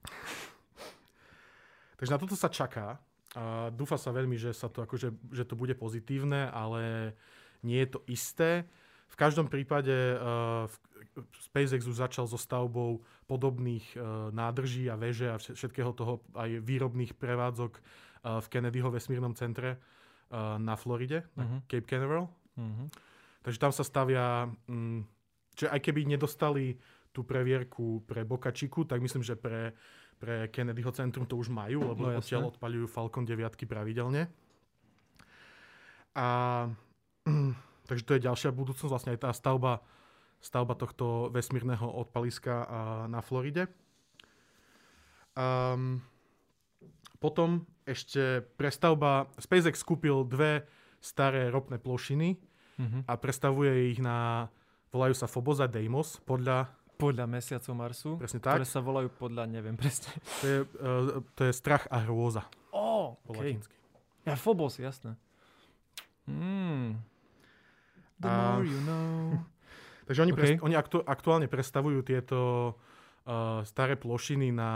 takže na toto sa čaká. A dúfa sa veľmi, že, sa to, akože, že to bude pozitívne, ale nie je to isté. V každom prípade uh, SpaceX už začal so stavbou podobných uh, nádrží a veže a vš- všetkého toho aj výrobných prevádzok uh, v Kennedyho vesmírnom centre uh, na Floride, na Mhm. Cape Canaveral. Mhm. Takže tam sa stavia, mm, že aj keby nedostali tú previerku pre Chicu, tak myslím, že pre, pre Kennedyho centrum to už majú, lebo No, odtiaľ odpaľujú Falcon 9 pravidelne. A takže to je ďalšia budúcnosť, vlastne aj tá stavba, stavba tohto vesmírneho odpaliska na Floride. Um, potom ešte prestavba, SpaceX kúpil dve staré ropné plošiny Mhm. a prestavuje ich na, volajú sa Phobos a Deimos, podľa, Podľa mesiacov Marsu, presne ktoré tak, sa volajú podľa, neviem presne. to je, uh, to je strach a hrôza Ó, po okay. latinsky. Ja, Phobos, jasné. Mm. The more you know. Takže oni, OK. okay. oni aktu, aktuálne prestavujú tieto uh, staré plošiny na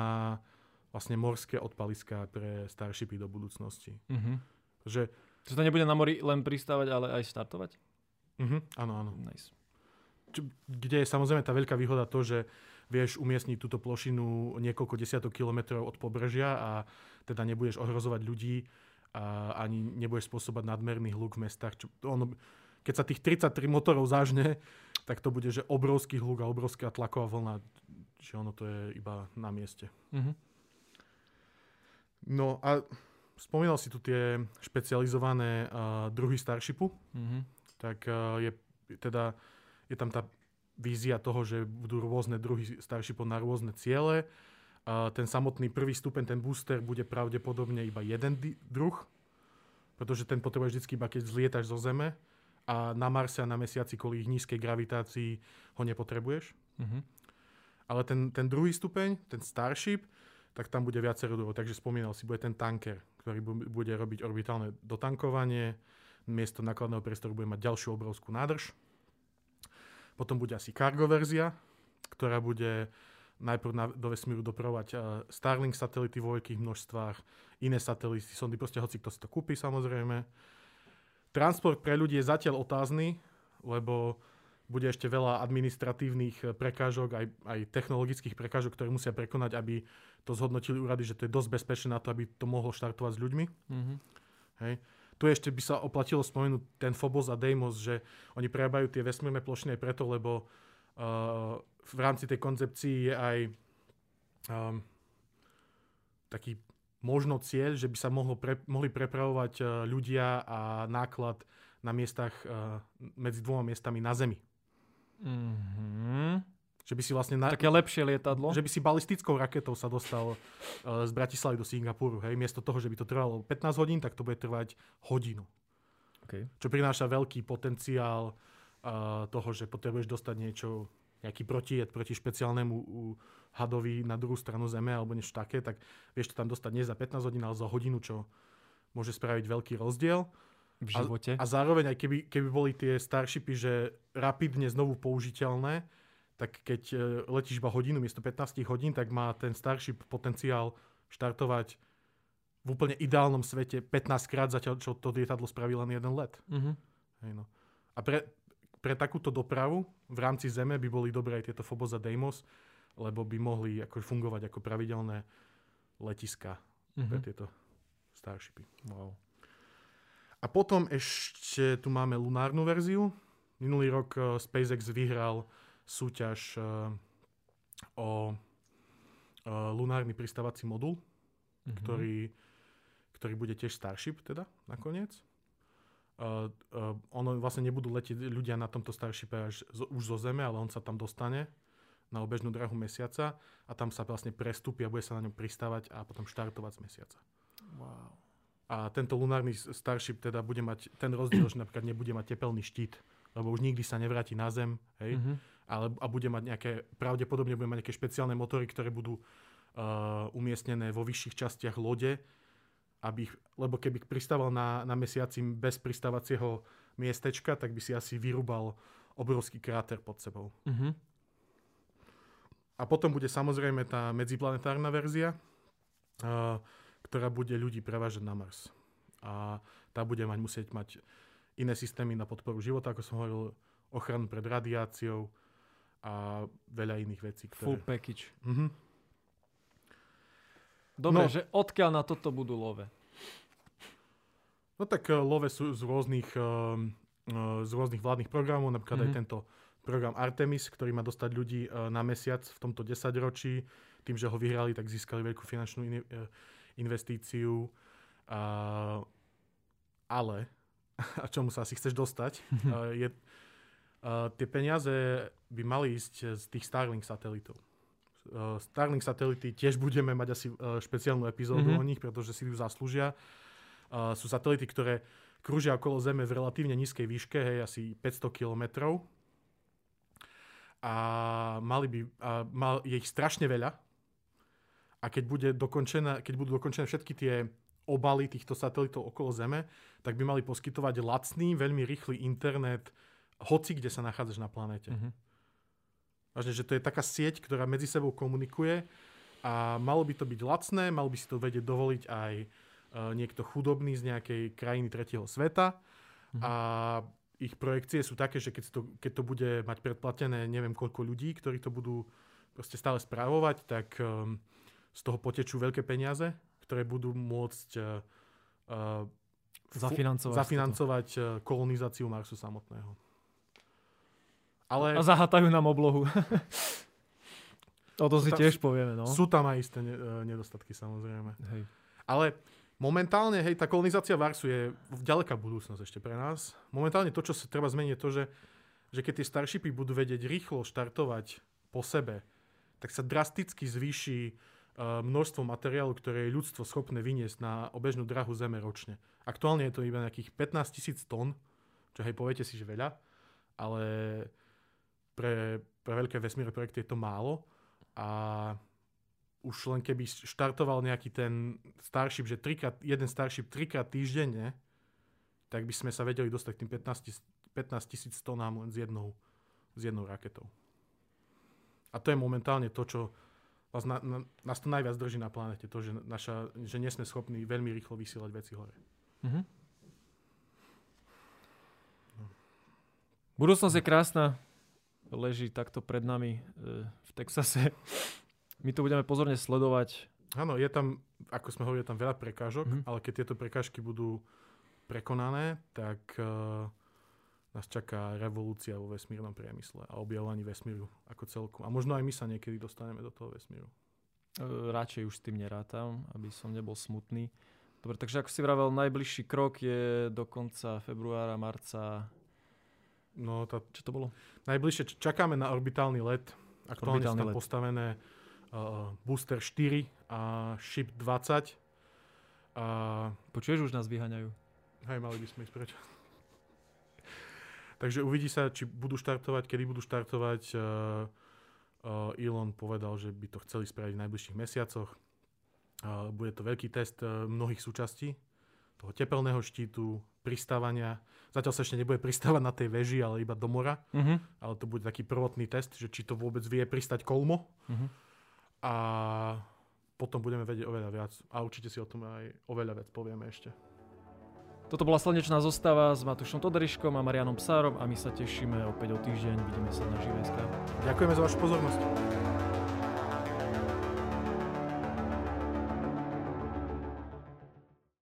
vlastne morské odpaliská pre Starshipy do budúcnosti. Mhm. Že, to nebude na mori len pristávať, ale aj štartovať? uh-huh, áno, áno. Nice. Čo, kde je samozrejme tá veľká výhoda to, že vieš umiestniť túto plošinu niekoľko desiatok kilometrov od pobrežia a teda nebudeš ohrozovať ľudí a ani nebudeš spôsobať nadmerný hluk v mestách. Čo, ono, keď sa tých 33 motorov zážne, tak to bude že obrovský hluk a obrovská tlaková vlna. Čiže ono to je iba na mieste. Mhm. No a spomínal si tu tie špecializované uh, druhy Starshipu. Mhm. tak uh, je teda je tam tá vízia toho, že budú rôzne druhy Starshipov na rôzne ciele. Uh, ten samotný prvý stupeň, ten booster, bude pravdepodobne iba jeden druh, pretože ten potrebuješ vždy iba keď zlietaš zo Zeme a na Marse a na Mesiaci kvôli ich nízkej gravitácii ho nepotrebuješ. Mhm. Ale ten, ten druhý stupeň, ten Starship, tak tam bude viacero druhov. Takže spomínal si, bude ten tanker, ktorý bu- bude robiť orbitálne dotankovanie. Miesto nakladného priestoru bude mať ďalšiu obrovskú nádrž. Potom bude asi cargo verzia, ktorá bude najprv na, do vesmíru doprovať uh, Starlink satelity vo veľkých množstvách, iné satelity, sondy, proste hoci kto si to kúpi samozrejme. Transport pre ľudí je zatiaľ otázny, lebo bude ešte veľa administratívnych prekážok, aj, aj technologických prekážok, ktoré musia prekonať, aby to zhodnotili úrady, že to je dosť bezpečné na to, aby to mohlo štartovať s ľuďmi. Mhm. Hej. Tu ešte by sa oplatilo spomenúť ten Phobos a Deimos, že oni prerábajú tie vesmírne plošiny aj preto, lebo uh, v rámci tej koncepcii je aj um, taký možno cieľ, že by sa mohlo pre, mohli prepravovať uh, ľudia a náklad na miestach uh, medzi dvoma miestami na Zemi. Mhm. Že by si vlastne na, Také lepšie lietadlo. že by si balistickou raketou sa dostal uh, z Bratislavy do Singapuru. Hej? Miesto toho, že by to trvalo 15 hodín, tak to bude trvať hodinu. Okay. Čo prináša veľký potenciál uh, toho, že potrebuješ dostať niečo, nejaký protijed proti špeciálnemu uh, hadovi na druhú stranu Zeme alebo niečo také, tak vieš to tam dostať nie za 15 hodín, ale za hodinu, čo môže spraviť veľký rozdiel. V živote. A zároveň aj keby, keby boli tie Starshipy, že rapidne znovu použiteľné, tak keď e, letíš iba hodinu miesto 15 hodín, tak má ten Starship potenciál štartovať v úplne ideálnom svete 15 krát zatiaľ, čo to lietadlo spraví len jeden let. Mhm. Hej, no. A pre, pre takúto dopravu v rámci Zeme by boli dobré aj tieto Phobos a Deimos, lebo by mohli ako fungovať ako pravidelné letiska pre Mhm. tieto Starshipy. Wow. A potom ešte tu máme lunárnu verziu. Minulý rok eh, SpaceX vyhral súťaž eh, o eh, lunárny pristávací modul, Mhm. ktorý, ktorý bude tiež Starship teda nakoniec. Uh, uh, ono vlastne nebudú letieť ľudia na tomto Starshipe až zo, už zo Zeme, ale on sa tam dostane na obežnú drahu mesiaca a tam sa vlastne prestúpi a bude sa na ňom pristávať a potom štartovať z mesiaca. Wow. A tento lunárny Starship teda bude mať ten rozdiel, že napríklad nebude mať tepelný štít, lebo už nikdy sa nevráti na Zem, hej, Mhm. ale, a bude mať nejaké, pravdepodobne bude mať nejaké špeciálne motory, ktoré budú uh, umiestnené vo vyšších častiach lode, aby lebo keby pristával na, na mesiaci bez pristávacieho miestečka, tak by si asi vyrúbal obrovský kráter pod sebou. Mhm. A potom bude samozrejme tá medziplanetárna verzia, ktorá bude ľudí prevážať na Mars. A tá bude mať, musieť mať iné systémy na podporu života, ako som hovoril, ochranu pred radiáciou a veľa iných vecí. Full Ktoré... package. Mhm. Dobre, No. že odkiaľ na toto budú love? No tak uh, love sú z rôznych, um, uh, z rôznych vládnych programov, napríklad mm-hmm. aj Mhm. tento program Artemis, ktorý má dostať ľudí uh, na mesiac v tomto desaťročí. Tým, že ho vyhrali, tak získali veľkú finančnú in- uh, investíciu. Uh, ale, a čomu sa asi chceš dostať, uh, je, uh, tie peniaze by mali ísť z tých Starlink satelitov. Uh, Starlink satelity tiež budeme mať asi uh, špeciálnu epizódu Mhm. o nich, pretože si ju zaslúžia. Uh, sú satelity, ktoré krúžia okolo Zeme v relatívne nízkej výške, hej, asi 500 kilometrov. A mali by, a mal, je ich strašne veľa. A keď, bude dokončená, keď budú dokončené všetky tie obaly týchto satelitov okolo Zeme, tak by mali poskytovať lacný, veľmi rýchly internet hoci kde sa nachádzaš na planéte. Mhm. Vážne, že to je taká sieť, ktorá medzi sebou komunikuje a malo by to byť lacné, mal by si to vedieť dovoliť aj e, niekto chudobný z nejakej krajiny tretieho sveta Mhm. a ich projekcie sú také, že keď, to, keď to bude mať predplatené neviem koľko ľudí, ktorí to budú proste stále správovať, tak um, z toho potečú veľké peniaze, ktoré budú môcť uh, uh, Zafinancovať. zafinancovať uh, kolonizáciu Marsu samotného. Ale A zahatajú nám oblohu. o to si tam- tiež povieme, no. sú tam aj isté ne- nedostatky samozrejme. Hej. Ale momentálne, hej, tá kolonizácia Marsu je v ďaleká budúcnosť ešte pre nás. Momentálne to, čo sa treba zmeniť, je to, že, že keď tie Starshipy budú vedieť rýchlo štartovať po sebe, tak sa drasticky zvýši uh, množstvo materiálu, ktoré je ľudstvo schopné vyniesť na obežnú drahu Zeme ročne. Aktuálne je to iba nejakých 15 tisíc tón, čo hej, poviete si, že veľa, ale pre, pre veľké vesmírne projekty je to málo a už len keby štartoval nejaký ten Starship, že trikrát, jeden Starship trikrát týždenne, tak by sme sa vedeli dostať k tým 15 tis- 15 tisíc tonám len s jednou, s jednou raketou. A to je momentálne to, čo vás na, na, nás to najviac drží na planete, to, že, naša, že nie sme schopní veľmi rýchlo vysielať veci hore. Mhm. Budúcnosť je krásna. Leží takto pred nami e, v Texase. My to budeme pozorne sledovať. Áno, je tam, ako sme hovorili, je tam veľa prekážok, Mhm. ale keď tieto prekážky budú prekonané, tak uh, nás čaká revolúcia vo vesmírnom priemysle a objavovaní vesmíru ako celku. A možno aj my sa niekedy dostaneme do toho vesmíru. E, Radšej už s tým nerátam, aby som nebol smutný. Dobre, takže ako si vravel, najbližší krok je do konca februára, marca. No, tá, Čo to bolo? najbližšie čakáme na orbitálny let. Aktuálne sú Orbitálny tam let. postavené Booster 4 a Ship 20. A Počuješ, už nás vyhaňajú. hej, mali by sme ísť preč. Takže uvidí sa, či budú štartovať, kedy budú štartovať. Elon povedal, že by to chceli spraviť v najbližších mesiacoch. Bude to veľký test uh, mnohých súčastí toho tepelného štítu, pristávania. Zatiaľ sa ešte nebude pristávať na tej veži, ale iba do mora. Uh-huh. Ale to bude taký prvotný test, že či to vôbec vie pristať kolmo. Uh-huh. A potom budeme vedieť oveľa viac. A určite si o tom aj oveľa viac povieme ešte. Toto bola slnečná zostava s Matušom Toderiškom a Marianom Psárom a my sa tešíme opäť o týždeň. Vidíme sa na živej Ďakujeme za vašu pozornosť.